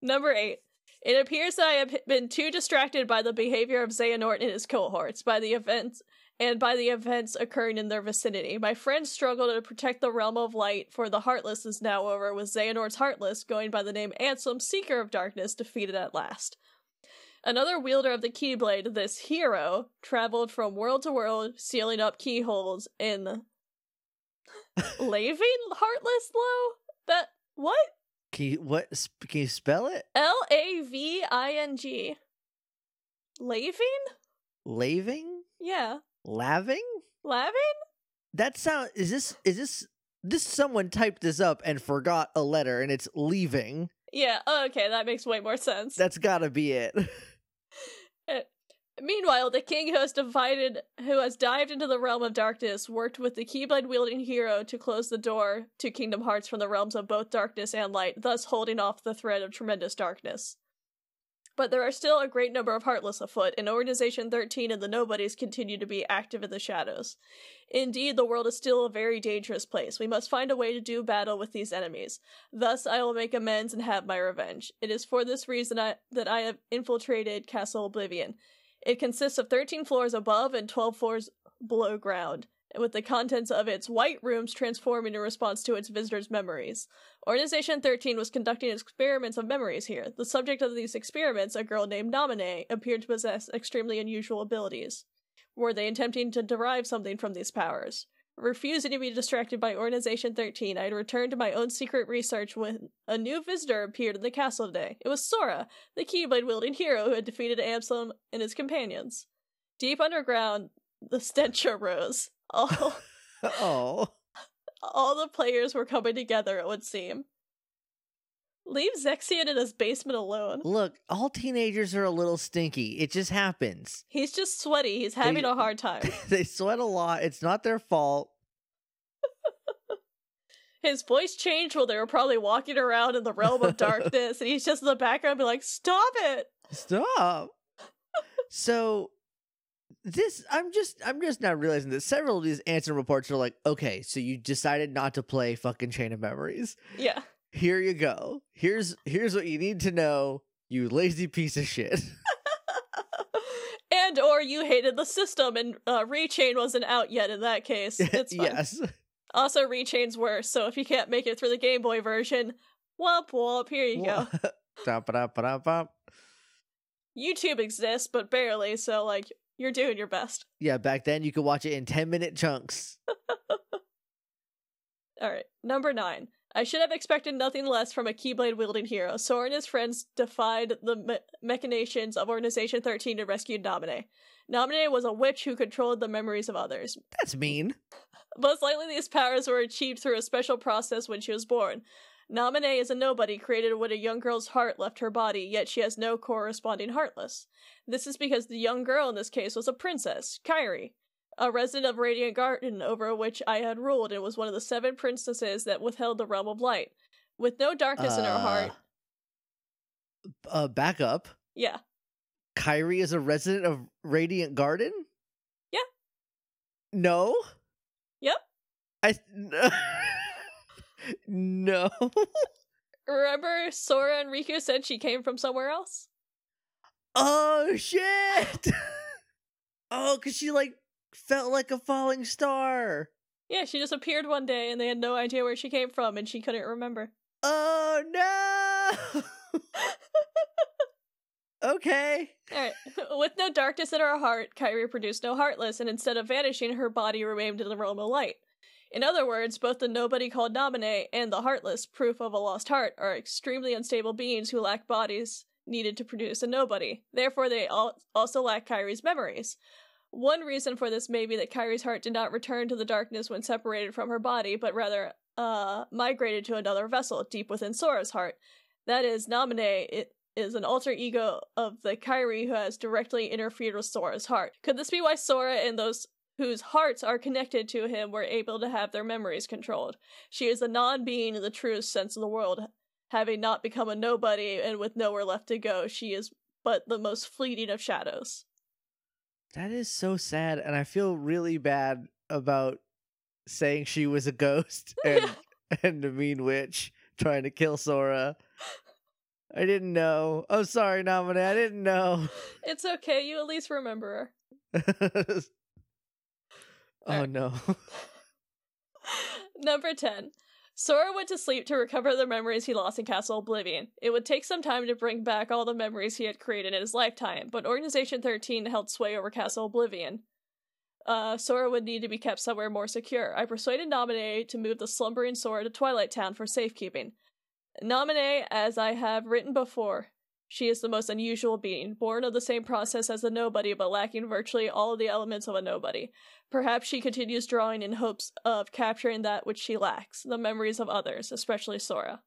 Number eight. It appears that I have been too distracted by the behavior of Xehanort and his cohorts, by the events and by the events occurring in their vicinity. My friends struggle to protect the realm of light, for the Heartless is now over, with Xehanort's Heartless, going by the name Ansem, Seeker of Darkness, defeated at last. Another wielder of the Keyblade, this hero, traveled from world to world, sealing up keyholes in Laving Heartless Low? That what? Can you what? Can you spell it? L A V I N G. Laving? Laving, Yeah. laving. Laving? That sound is this is this this someone typed this up and forgot a letter and it's leaving. Yeah, oh, okay, that makes way more sense. That's gotta be it. Meanwhile, the king who has divided who has dived into the realm of darkness worked with the keyblade wielding hero to close the door to Kingdom Hearts from the realms of both darkness and light, thus holding off the threat of tremendous darkness. But there are still a great number of Heartless afoot, and Organization 13 and the Nobodies continue to be active in the shadows. Indeed, the world is still a very dangerous place. We must find a way to do battle with these enemies. Thus, I will make amends and have my revenge. It is for this reason I, that I have infiltrated Castle Oblivion. It consists of 13 floors above and 12 floors below ground, with the contents of its white rooms transforming in response to its visitors' memories. Organization 13 was conducting experiments of memories here. The subject of these experiments, a girl named Namine, appeared to possess extremely unusual abilities. Were they attempting to derive something from these powers? Refusing to be distracted by Organization 13, I had returned to my own secret research when a new visitor appeared in the castle today. It was Sora, the Keyblade wielding hero who had defeated Absalom and his companions. Deep underground, the stench arose. All, oh. all the players were coming together, it would seem. Leave Zexion in his basement alone. Look, all teenagers are a little stinky. It just happens. He's just sweaty. He's having They- a hard time. they sweat a lot. It's not their fault. His voice changed while they were probably walking around in the realm of darkness, and he's just in the background, be like, "Stop it!" Stop. so this I'm just I'm just now realizing that several of these Ansem reports are like, okay, so you decided not to play fucking Chain of Memories. Yeah, Here you go. Here's here's what you need to know, you lazy piece of shit. and or you hated the system, and uh, Rechain wasn't out yet. In that case, it's fine. yes. Also, Rechain's worse, so if you can't make it through the Game Boy version, womp womp. Here you go. YouTube exists, but barely. So like, you're doing your best. Yeah, back then you could watch it in 10 minute chunks. All right, number nine. I should have expected nothing less from a Keyblade wielding hero. Sora and his friends defied the me- machinations of Organization 13 to rescue Namine. Namine was a witch who controlled the memories of others. That's mean. Most likely, these powers were achieved through a special process when she was born. Namine is a nobody created when a young girl's heart left her body, yet she has no corresponding heartless. This is because the young girl in this case was a princess, Kairi, a resident of Radiant Garden over which I had ruled and was one of the seven princesses that withheld the realm of light. With no darkness in her heart. Uh, back up. Yeah. Kairi is a resident of Radiant Garden? Yeah. No? Yep. I No. Remember Sora and Riku said she came from somewhere else? oh shit. oh, cuz she like felt like a falling star. Yeah, she just appeared one day and they had no idea where she came from and she couldn't remember. Oh no. okay. Alright. With no darkness in her heart, Kairi produced no heartless, and instead of vanishing, her body remained in the realm of light. In other words, both the nobody called Naminé and the heartless, proof of a lost heart, are extremely unstable beings who lack bodies needed to produce a nobody. Therefore, they al- also lack Kairi's memories. One reason for this may be that Kairi's heart did not return to the darkness when separated from her body, but rather uh, migrated to another vessel deep within Sora's heart. That is, Naminé it is an alter ego of the Kairi who has directly interfered with Sora's heart. Could this be why Sora and those whose hearts are connected to him were able to have their memories controlled? She is a non being in the truest sense of the world, having not become a nobody and with nowhere left to go. She is but the most fleeting of shadows. That is so sad and I feel really bad about saying she was a ghost and and a mean witch trying to kill Sora. I didn't know. I'm sorry, Namine. I didn't know. It's okay, you at least remember her. oh no. Number 10. Sora went to sleep to recover the memories he lost in Castle Oblivion. It would take some time to bring back all the memories he had created in his lifetime, but Organization 13 held sway over Castle Oblivion. Uh, Sora would need to be kept somewhere more secure. I persuaded Naminé to move the slumbering Sora to Twilight Town for safekeeping. Naminé, as I have written before, she is the most unusual being, born of the same process as a nobody but lacking virtually all of the elements of a nobody. Perhaps she continues drawing in hopes of capturing that which she lacks, the memories of others, especially Sora.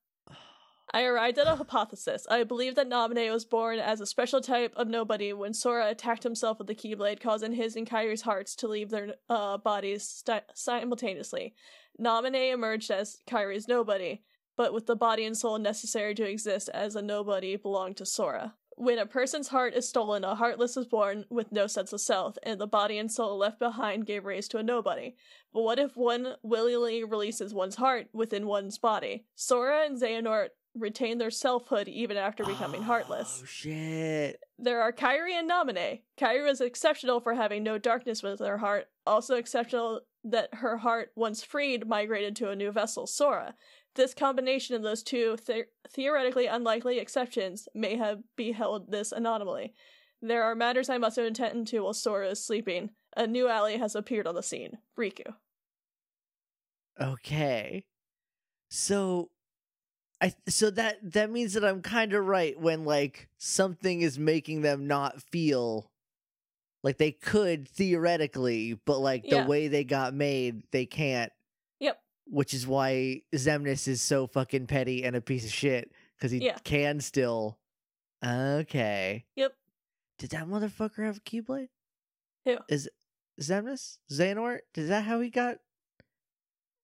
I arrived at a hypothesis. I believe that Naminé was born as a special type of nobody when Sora attacked himself with the Keyblade, causing his and Kairi's hearts to leave their uh, bodies sti- simultaneously. Naminé emerged as Kairi's nobody, but with the body and soul necessary to exist as a nobody belonged to Sora. When a person's heart is stolen, a heartless is born with no sense of self, and the body and soul left behind gave rise to a nobody. But what if one willingly releases one's heart within one's body? Sora and Xehanort retain their selfhood even after becoming oh, heartless. Oh shit. There are Kairi and Naminé. Kairi is exceptional for having no darkness within her heart, also exceptional that her heart, once freed, migrated to a new vessel, Sora. This combination of those two the- theoretically unlikely exceptions may have beheld this anomaly. There are matters I must attend to while Sora is sleeping. A new ally has appeared on the scene. Riku. Okay. So I so that that means that I'm kind of right when like something is making them not feel like they could theoretically, but like the Yeah. way they got made, they can't. Which is why Xemnas is so fucking petty and a piece of shit because he Yeah. can still. Okay. Yep. Did that motherfucker have a keyblade? Who? Is Zemnis? Xehanort? Is that how he got?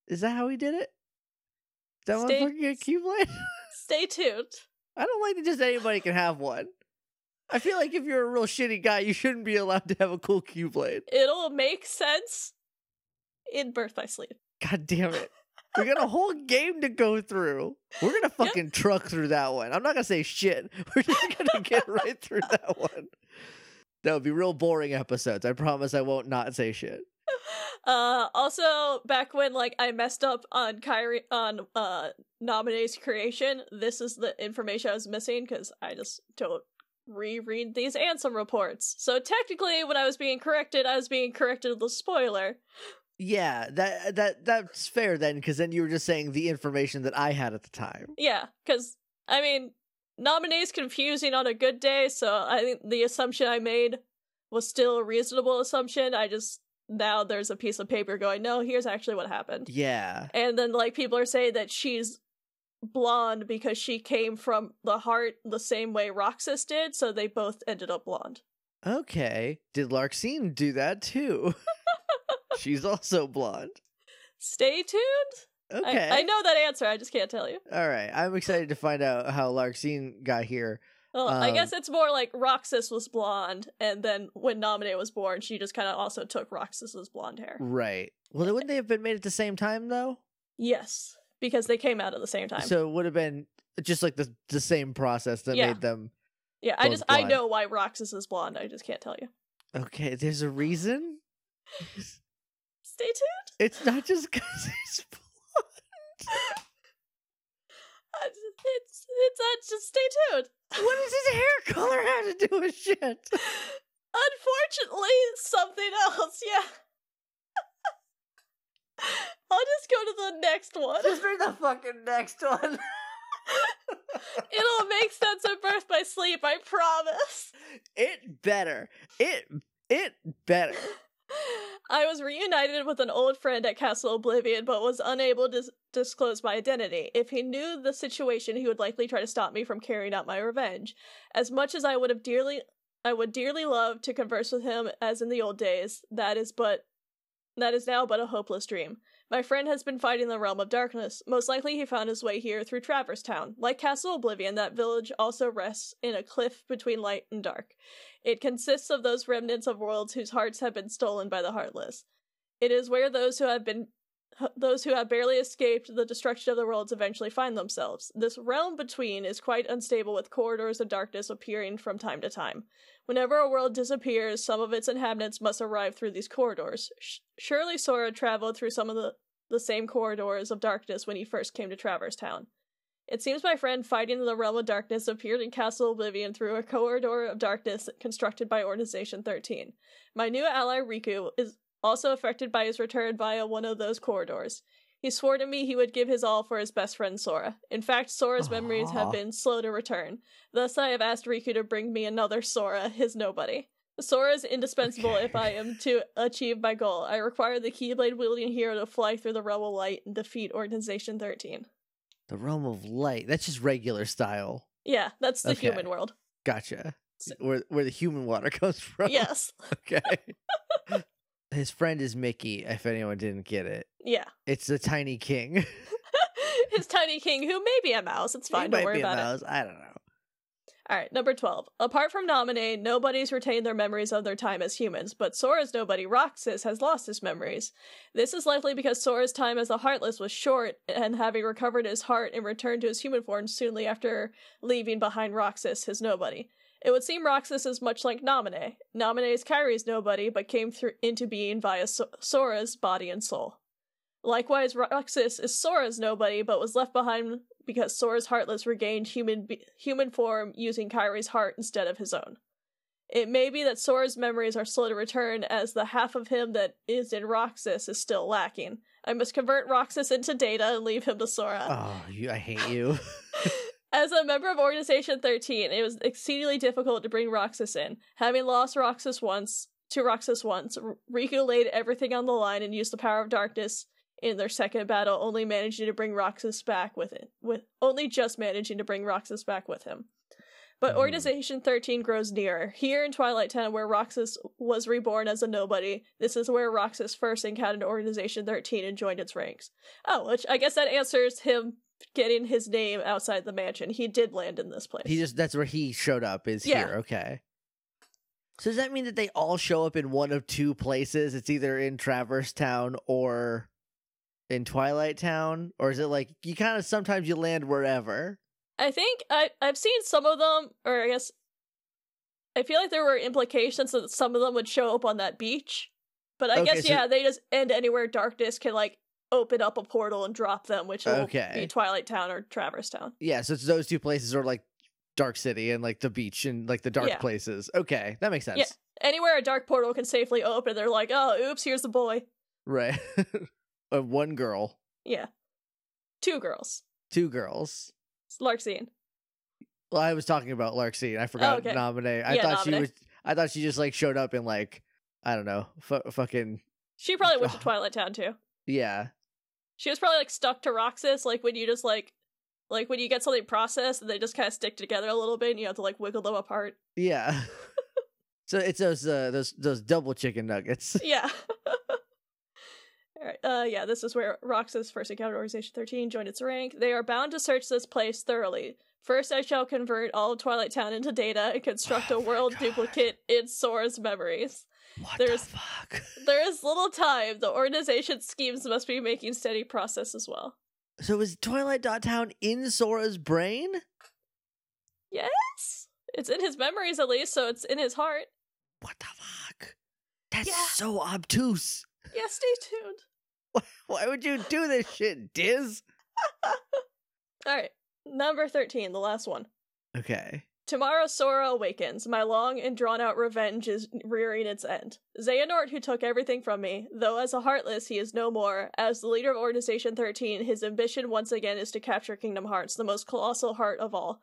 Is that how he did it? That Stay- motherfucker get a keyblade? Stay tuned. I don't like that just anybody can have one. I feel like if you're a real shitty guy, you shouldn't be allowed to have a cool keyblade. It'll make sense in Birth by Sleep. God damn it. We got a whole game to go through. We're gonna fucking truck through that one. I'm not gonna say shit. We're just gonna get right through that one. That would be real boring episodes. I promise I won't not say shit. Uh, also, back when like I messed up on Kairi on uh Naminé's creation, this is the information I was missing because I just don't reread these Ansem reports. So technically, when I was being corrected, I was being corrected with a spoiler. Yeah, that that that's fair then, because then you were just saying the information that I had at the time. Yeah, because I mean, Naminé's confusing on a good day, so I think the assumption I made was still a reasonable assumption. I just now there's a piece of paper going, no, here's actually what happened. Yeah. And then like people are saying that she's blonde because she came from the heart the same way Roxas did, so they both ended up blonde. Okay. Did Larxene do that too? She's also blonde. Stay tuned. Okay. I, I know that answer. I just can't tell you. All right. I'm excited to find out how Larxene got here. Well, I Um, guess it's more like Roxas was blonde, and then when Naminé was born, she just kind of also took Roxas's blonde hair. Right. Well, wouldn't they have been made at the same time though? Yes, because they came out at the same time. So it would have been just like the the same process that Yeah. made them. yeah, I just I know why Roxas is blonde. I just can't tell you. Okay. There's a reason. Stay tuned. It's not just because he's blonde. I It's it's uh, just stay tuned. What does his hair color have to do with shit? Unfortunately, something else. Yeah. I'll just go to the next one. Just read the fucking next one. It'll make sense at birth by sleep. I promise. It better. It it better. I was reunited with an old friend at Castle Oblivion, but was unable to dis- disclose my identity. If he knew the situation, he would likely try to stop me from carrying out my revenge. As much as I would have dearly, I would dearly love to converse with him as in the old days. That is but, that is now but a hopeless dream. My friend has been fighting the realm of darkness. Most likely, he found his way here through Traverse Town. Like Castle Oblivion, that village also rests in a cliff between light and dark. It consists of those remnants of worlds whose hearts have been stolen by the heartless. It is where those who have been those who have barely escaped the destruction of the worlds eventually find themselves. This realm between is quite unstable with corridors of darkness appearing from time to time. Whenever a world disappears, some of its inhabitants must arrive through these corridors. Sh- surely Sora traveled through some of the, the same corridors of darkness when he first came to Traverse Town. It seems my friend fighting in the realm of darkness appeared in Castle Oblivion through a corridor of darkness constructed by Organization 13. My new ally Riku is also affected by his return via one of those corridors. He swore to me he would give his all for his best friend Sora. In fact, Sora's memories have been slow to return. Thus, I have asked Riku to bring me another Sora, his nobody. Sora is indispensable if I am to achieve my goal. I require the Keyblade wielding hero to fly through the realm of light and defeat Organization 13. The realm of light. That's just regular style. Yeah, that's the Okay. human world. Gotcha. Where where the human water comes from. Yes. Okay. His friend is Mickey, if anyone didn't get it. Yeah. It's the tiny king. His tiny king, who may be a mouse. It's fine. might Don't worry be a about it. I don't know. All right, number 12. Apart from Naminé, nobody's retained their memories of their time as humans, but Sora's nobody, Roxas, has lost his memories. This is likely because Sora's time as the Heartless was short, and having recovered his heart and returned to his human form soonly after leaving behind Roxas, his nobody. It would seem Roxas is much like Naminé. Naminé is Kairi's nobody, but came through into being via so- Sora's body and soul. Likewise, Roxas is Sora's nobody, but was left behind because Sora's Heartless regained human be- human form using Kairi's heart instead of his own. It may be that Sora's memories are slow to return, as the half of him that is in Roxas is still lacking. I must convert Roxas into Data and leave him to Sora. Oh, you, I hate you. As a member of Organization 13, it was exceedingly difficult to bring Roxas in. Having lost Roxas once to Roxas once, Riku laid everything on the line and used the power of darkness in their second battle, only managing to bring Roxas back with it. With only just managing to bring Roxas back with him. But Hmm. Organization 13 grows nearer. Here in Twilight Town, where Roxas was reborn as a nobody, this is where Roxas first encountered Organization 13 and joined its ranks. Oh, which I guess that answers him getting his name outside the mansion. He did land in this place. he just that's where he showed up is Yeah. here. Okay. So does that mean that they all show up in one of two places? It's either in Traverse Town or in Twilight Town, or is it like you kind of sometimes you land wherever? I think I I've seen some of them, or I guess I feel like there were implications that some of them would show up on that beach. But I Okay, guess so- yeah, they just end anywhere darkness can like open up a portal and drop them, which will Okay. be Twilight Town or Traverse Town. Yeah, so it's those two places or like Dark City and like the beach and like the dark Yeah. places. Okay, that makes sense. Yeah. Anywhere a dark portal can safely open, they're like, oh, oops, here's the boy. Right. uh, one girl, Yeah. Two girls. two girls. It's Larxene. Well, I was talking about Larxene. I forgot okay. nominate. I Yeah, thought she was. I thought she just like showed up in like I don't know, fu- fucking She probably went to Oh. Twilight Town too. yeah. She was probably like stuck to Roxas, like when you just like like when you get something processed and they just kind of stick together a little bit and you have to like wiggle them apart. Yeah. so it's those uh, those those double chicken nuggets. Yeah. Alright, uh yeah, this is where Roxas first encountered Organization 13, joined its rank. They are bound to search this place thoroughly. First I shall convert all of Twilight Town into data and construct Oh a world God. duplicate in Sora's memories. What There's- the fuck? There is little time. The organization's schemes must be making steady process as well. So is Twilight Dot Town in Sora's brain? Yes? It's in his memories at least, so it's in his heart. What the fuck? That's Yeah. so obtuse. Yeah, stay tuned. Why would you do this shit, Diz? Alright, number 13, the last one. Okay. Tomorrow Sora awakens. My long and drawn out revenge is rearing its end. Xehanort, who took everything from me, though as a Heartless he is no more, as the leader of Organization 13, his ambition once again is to capture Kingdom Hearts, the most colossal heart of all.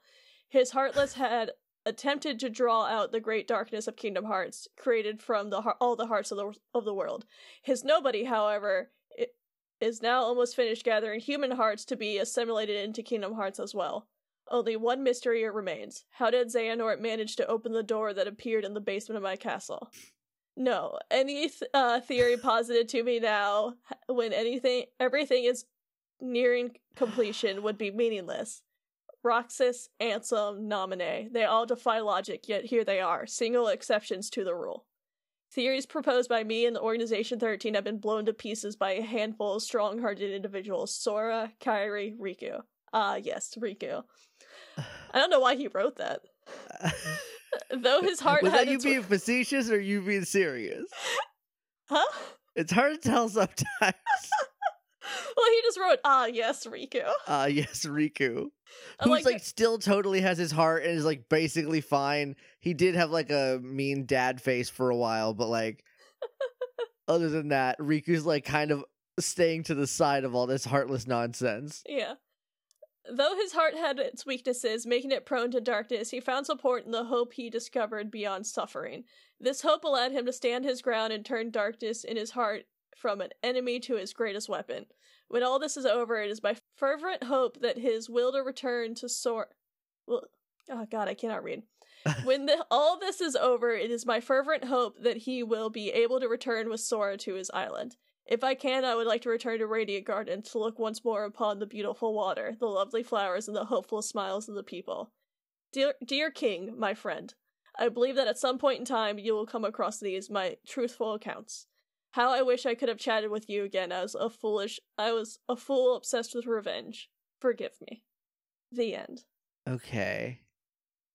His Heartless had attempted to draw out the great darkness of Kingdom Hearts, created from the all the hearts of the of the world. His nobody, however, is now almost finished gathering human hearts to be assimilated into Kingdom Hearts as well. Only one mystery remains. How did Xehanort manage to open the door that appeared in the basement of my castle? No, any th- uh, theory posited to me now, when anything, everything is nearing completion, would be meaningless. Roxas, Ansem, Naminé, they all defy logic, yet here they are, single exceptions to the rule. Theories proposed by me and the Organization 13 have been blown to pieces by a handful of strong hearted individuals Sora, Kairi, Riku. Ah, yes, Riku. I don't know why he wrote that. Though his heart Was had that you being facetious or you being serious? Huh? It's hard to tell sometimes. well, he just wrote, ah, yes, Riku. Ah, yes, Riku. I'm Who's like, like, still totally has his heart and is like basically fine. He did have like a mean dad face for a while, but like other than that, Riku's like kind of staying to the side of all this heartless nonsense. Yeah. Though his heart had its weaknesses, making it prone to darkness, he found support in the hope he discovered beyond suffering. This hope allowed him to stand his ground and turn darkness in his heart from an enemy to his greatest weapon. When all this is over, it is my fervent hope that his will to return to Sora. Well, oh god, I cannot read. when the, all this is over, it is my fervent hope that he will be able to return with Sora to his island. If I can, I would like to return to Radiant Garden to look once more upon the beautiful water, the lovely flowers, and the hopeful smiles of the people. Dear, dear King, my friend, I believe that at some point in time you will come across these, my truthful accounts. How I wish I could have chatted with you again as a foolish I was a fool obsessed with revenge. Forgive me. The end. Okay.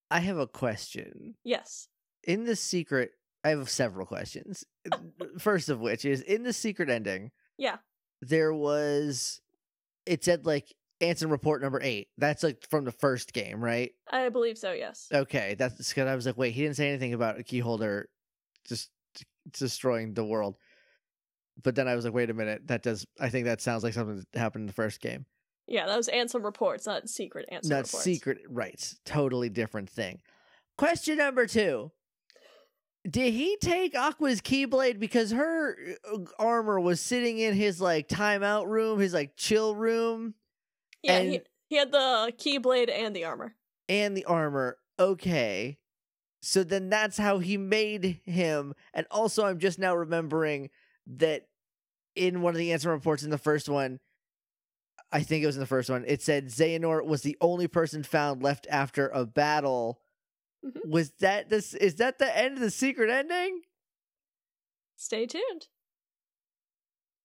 I have a question. Yes. In the secret, I have several questions. Oh. First of which is in the secret ending, Yeah. there was it said like Ansem report number eight. That's like from the first game, right? I believe so, yes. Okay, that's because I was like, wait, he didn't say anything about a key holder just destroying the world. but then I was like, wait a minute, that does. I think that sounds like something that happened in the first game. Yeah, that was Ansem reports, not secret Ansem Not reports. secret, right? Totally different thing. Question number two. Did he take Aqua's Keyblade because her uh, armor was sitting in his like timeout room, his like chill room, Yeah, and- he, he had the keyblade and the armor. and the armor? Okay. So then that's how he made him. And also, I'm just now remembering that in one of the Ansem reports in the first one, I think it was in the first one, it said Xehanort was the only person found left after a battle. Mhm. Was that this? Is that the end of the secret ending? Stay tuned.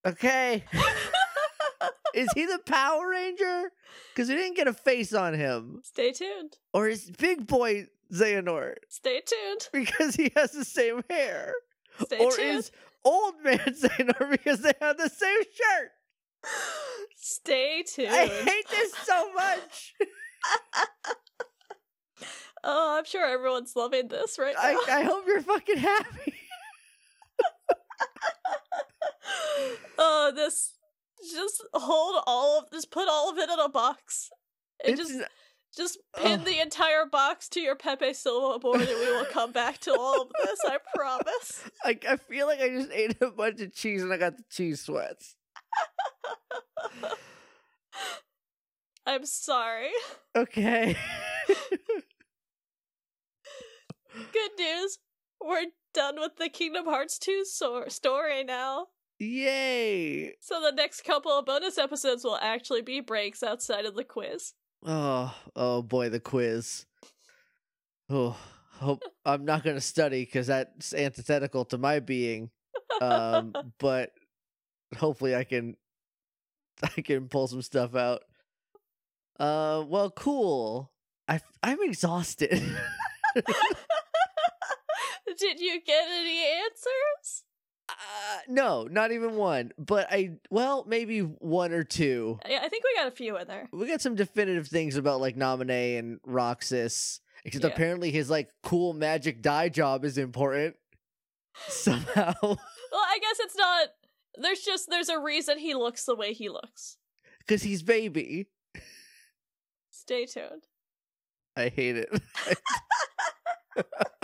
Okay. is he the Power Ranger? Because we didn't get a face on him. Stay tuned. Or is Big Boy Xehanort? Stay tuned. Because he has the same hair. Stay tuned. or tuned. is old man Xehanort because they have the same shirt? Stay tuned. I hate this so much. Oh, I'm sure everyone's loving this right I, now. I hope you're fucking happy. oh, this just hold all of just put all of it in a box. And It's just just oh. pin Ugh. the entire box to your Pepe Silvia board and we will come back to all of this, I promise. I, I feel like I just ate a bunch of cheese and I got the cheese sweats. I'm sorry. Okay. Good news. We're done with the Kingdom Hearts 2 so- story now. Yay. So the next couple of bonus episodes will actually be breaks outside of the quiz. Oh, oh boy, the quiz. Oh, hope I'm not going to study because that's antithetical to my being. Um, but hopefully I can, I can pull some stuff out. Uh, well, cool. I I'm exhausted. Did you get any answers? uh, no, not even one. But I, well, maybe one or two. Yeah, I think we got a few in there. we got some definitive things about like Naminé and Roxas. Except Yeah. apparently his like cool magic dye job is important somehow. Well, I guess it's not. There's just there's a reason he looks the way he looks. Because he's baby. Stay tuned. I hate it.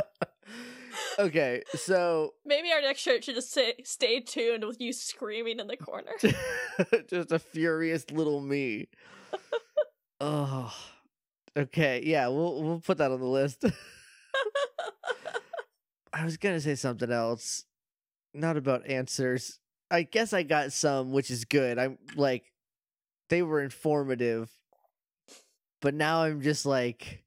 okay, so Maybe our next shirt should just say "Stay tuned" with you screaming in the corner. just a furious little me. oh. Okay, yeah, we'll we'll put that on the list. I was gonna say something else. Not about answers. I guess I got some, which is good. I'm like they were informative. But now I'm just like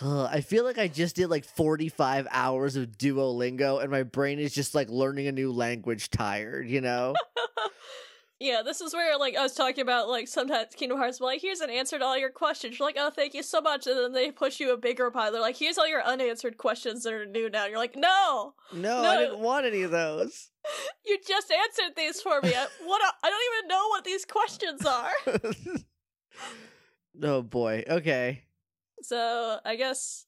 ugh, I feel like I just did like 45 hours of Duolingo and my brain is just like learning a new language tired, you know? yeah, this is where like I was talking about like sometimes Kingdom Hearts will like, here's an answer to all your questions. You're like, oh, thank you so much, and then they push you a bigger pile. They're like, here's all your unanswered questions that are new now. You're like, no, No, No. I didn't want any of those. you just answered these for me. I, what? a- I don't even know what these questions are. oh boy. Okay. So I guess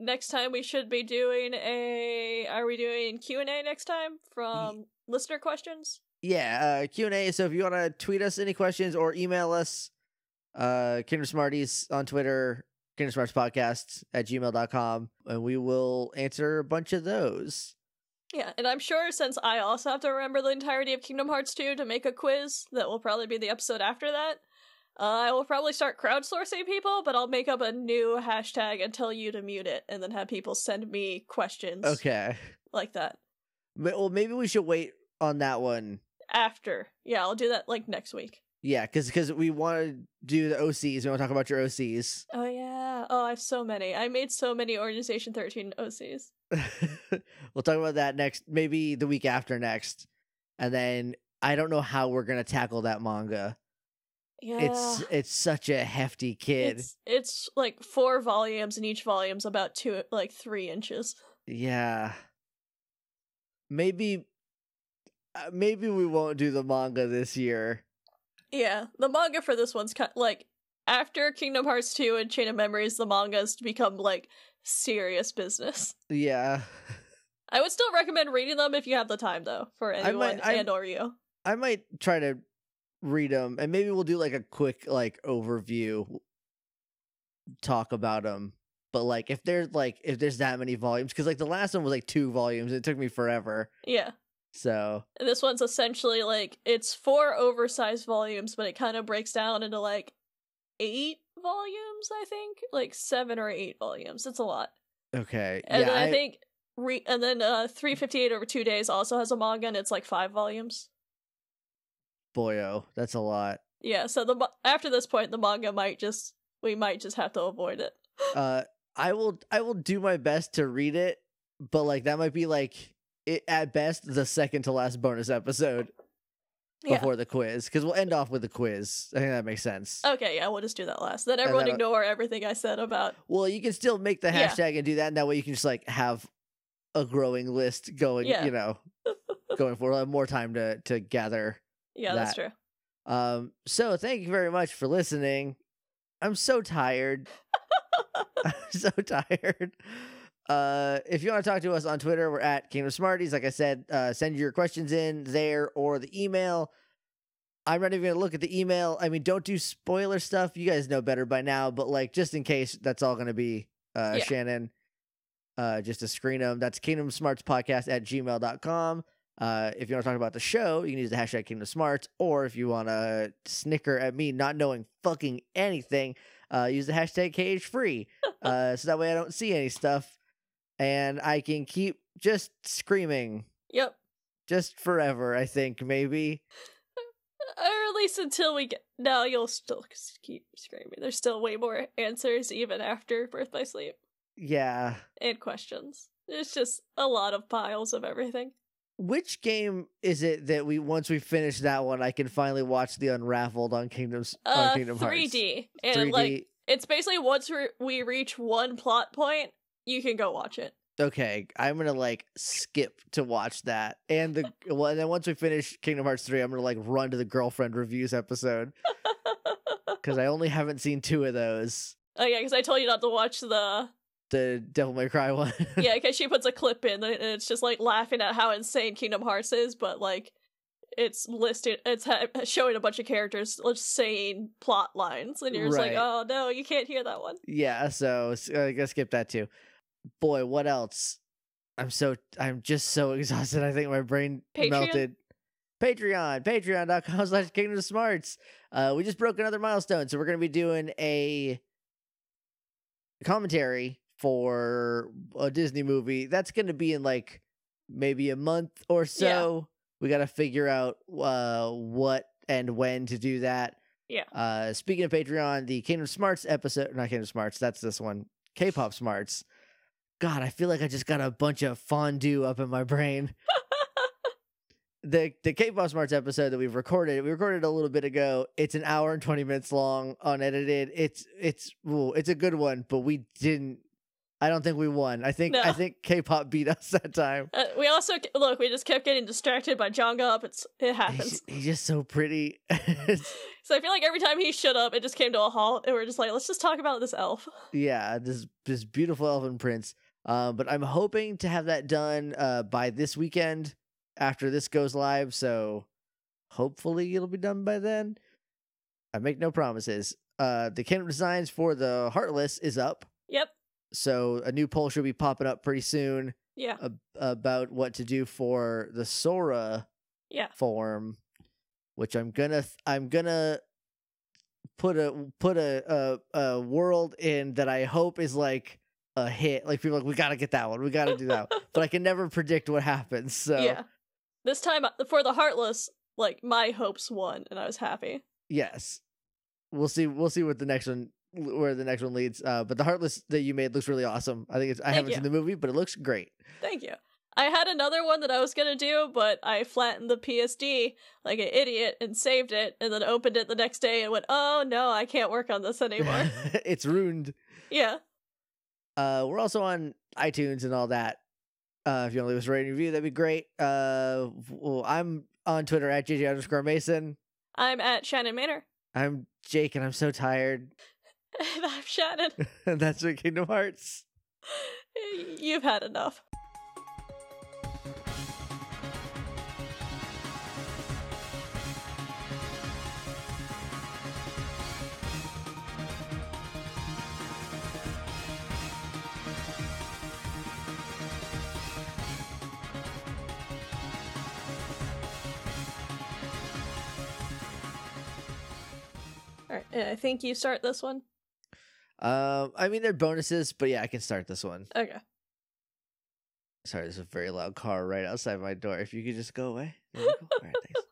next time we should be doing a. Are we doing Q and A next time from listener questions? Yeah, uh Q&A. So if you want to tweet us any questions or email us, uh Kingdom Smarties on Twitter, Kingdom Smarts Podcast at gmail.com, and we will answer a bunch of those. Yeah, and I'm sure since I also have to remember the entirety of Kingdom Hearts 2 to make a quiz, that will probably be the episode after that. Uh, I will probably start crowdsourcing people, but I'll make up a new hashtag and tell you to mute it, and then have people send me questions Okay. like that Well, maybe we should wait on that one. after. Yeah, I'll do that like next week. Yeah, because because we want to do the OCs. We want to talk about your OCs. Oh yeah. Oh, I have so many. I made so many Organization 13 OCs. we'll talk about that next, maybe the week after next. And then I don't know how we're gonna tackle that manga. Yeah. It's it's such a hefty kid. it's it's like four volumes, and each volume's about two, like three inches. Yeah. Maybe uh, maybe we won't do the manga this year. Yeah, the manga for this one's kind like after Kingdom Hearts 2 and Chain of Memories, the manga's to become like serious business. Yeah. I would still recommend reading them if you have the time, though, for anyone I- and or you. I might try to read them, and maybe we'll do like a quick like overview talk about them. But like, if there's like if there's that many volumes, because like the last one was like two volumes, it took me forever. Yeah. So And this one's essentially like it's four oversized volumes, but it kind of breaks down into like eight volumes, I think. Like seven or eight volumes. It's a lot. okay, And yeah, then I, I- think re- and then uh 358 over 2 days also has a manga and it's like 5 volumes. Boyo, that's a lot. Yeah, so the after this point the manga might just we might just have to avoid it. uh i will i will do my best to read it but like that might be like it, at best the second to last bonus episode Yeah. before the quiz because we'll end off with the quiz i think that makes sense Okay, yeah, we'll just do that last. Then everyone uh, ignore everything I said about well you can still make the Yeah. hashtag and do that and that way you can just like have a growing list going Yeah. you know going forward We'll have more time to to gather Yeah, that's true. um so thank you very much for listening i'm so tired I'm so tired. Uh, if you want to talk to us on Twitter, we're at Kingdom Smarties. Like I said, uh, send your questions in there or the email. I'm not even gonna look at the email. I mean, don't do spoiler stuff. You guys know better by now, but like just in case, that's all gonna be uh, Yeah. Shannon. Uh, just to screen them. That's Kingdom Smarts Podcast at gmail.com. Uh, if you want to talk about the show, you can use the hashtag Kingdom Smarts, or if you want to snicker at me not knowing fucking anything, uh, use the hashtag cage free. uh, so that way I don't see any stuff, and I can keep just screaming, Yep. just forever. I think maybe. Or at least until we get no, you'll still keep screaming. There's still way more answers even after Birth by Sleep. Yeah. And questions. It's just a lot of piles of everything. Which game is it that we once we finish that one, I can finally watch the Unraveled on Kingdoms on Uh, Kingdom Hearts? 3D. And 3D. like it's basically once we we reach one plot point, you can go watch it. okay, I'm gonna like skip to watch that, and the well, and then once we finish Kingdom Hearts three, I'm gonna like run to the girlfriend reviews episode because I only haven't seen two of those. Oh yeah, because I told you not to watch the The Devil May Cry one. yeah, because she puts a clip in and it's just like laughing at how insane Kingdom Hearts is, but like it's listed, it's ha- showing a bunch of characters just saying plot lines, and you're just Right. like, oh no, you can't hear that one. yeah, so s- I gotta skip that too. Boy, what else? I'm so I'm just so exhausted. I think my brain Patreon? melted. Patreon, patreon.com slash kingdom smarts. Uh, we just broke another milestone, so we're gonna be doing a commentary for a Disney movie. That's gonna be in like maybe a month or so. We gotta figure out uh what and when to do that. Yeah. Uh speaking of Patreon, the Kingdom Smarts episode not Kingdom Smarts, that's this one. K-pop Smarts. God, I feel like I just got a bunch of fondue up in my brain the the K-pop Smarts episode that we've recorded, we recorded a little bit ago. It's an hour and twenty minutes long, unedited. It's it's ooh, it's a good one, but we didn't. I don't think we won. I think I think K-pop beat us that time. Uh, we also look, we just kept getting distracted by Jong Up. It's it happens. he's just so pretty. So I feel like every time he showed up, it just came to a halt, and we're just like, let's just talk about this elf. yeah, this this beautiful elven prince. Um, but I'm hoping to have that done uh by this weekend after this goes live. So hopefully it'll be done by then. I make no promises. Uh, the kingdom designs for the Heartless is up. Yep. So a new poll should be popping up pretty soon Yeah. ab- about what to do for the Sora Yeah. form, which I'm gonna th- I'm gonna put a put a, a a world in that I hope is like a hit. Like people are like we gotta get that one, we gotta do that, but I can never predict what happens. So Yeah. This time uh, for the Heartless, like my hopes won, and I was happy. yes, we'll see. We'll see what the next one where the next one leads. Uh, but the Heartless that you made looks really awesome. I think it's I Thank haven't you. seen the movie, but it looks great. Thank you. I had another one that I was gonna do, but I flattened the PSD like an idiot and saved it, and then opened it the next day and went, "Oh no, I can't work on this anymore." it's ruined. yeah. Uh, we're also on iTunes and all that. Uh, if you want to leave us a rating review, that'd be great. Uh, well, I'm on Twitter at JJ underscore Mason. I'm at Shannon Manor. I'm Jake, and I'm so tired. And I'm Shannon. and that's your Kingdom Hearts. You've had enough. All right, uh, I think you start this one. Um, I mean they're bonuses, but yeah, I can start this one. Okay. Sorry, there's a very loud car right outside my door. If you could just go away. Go. All right, thanks.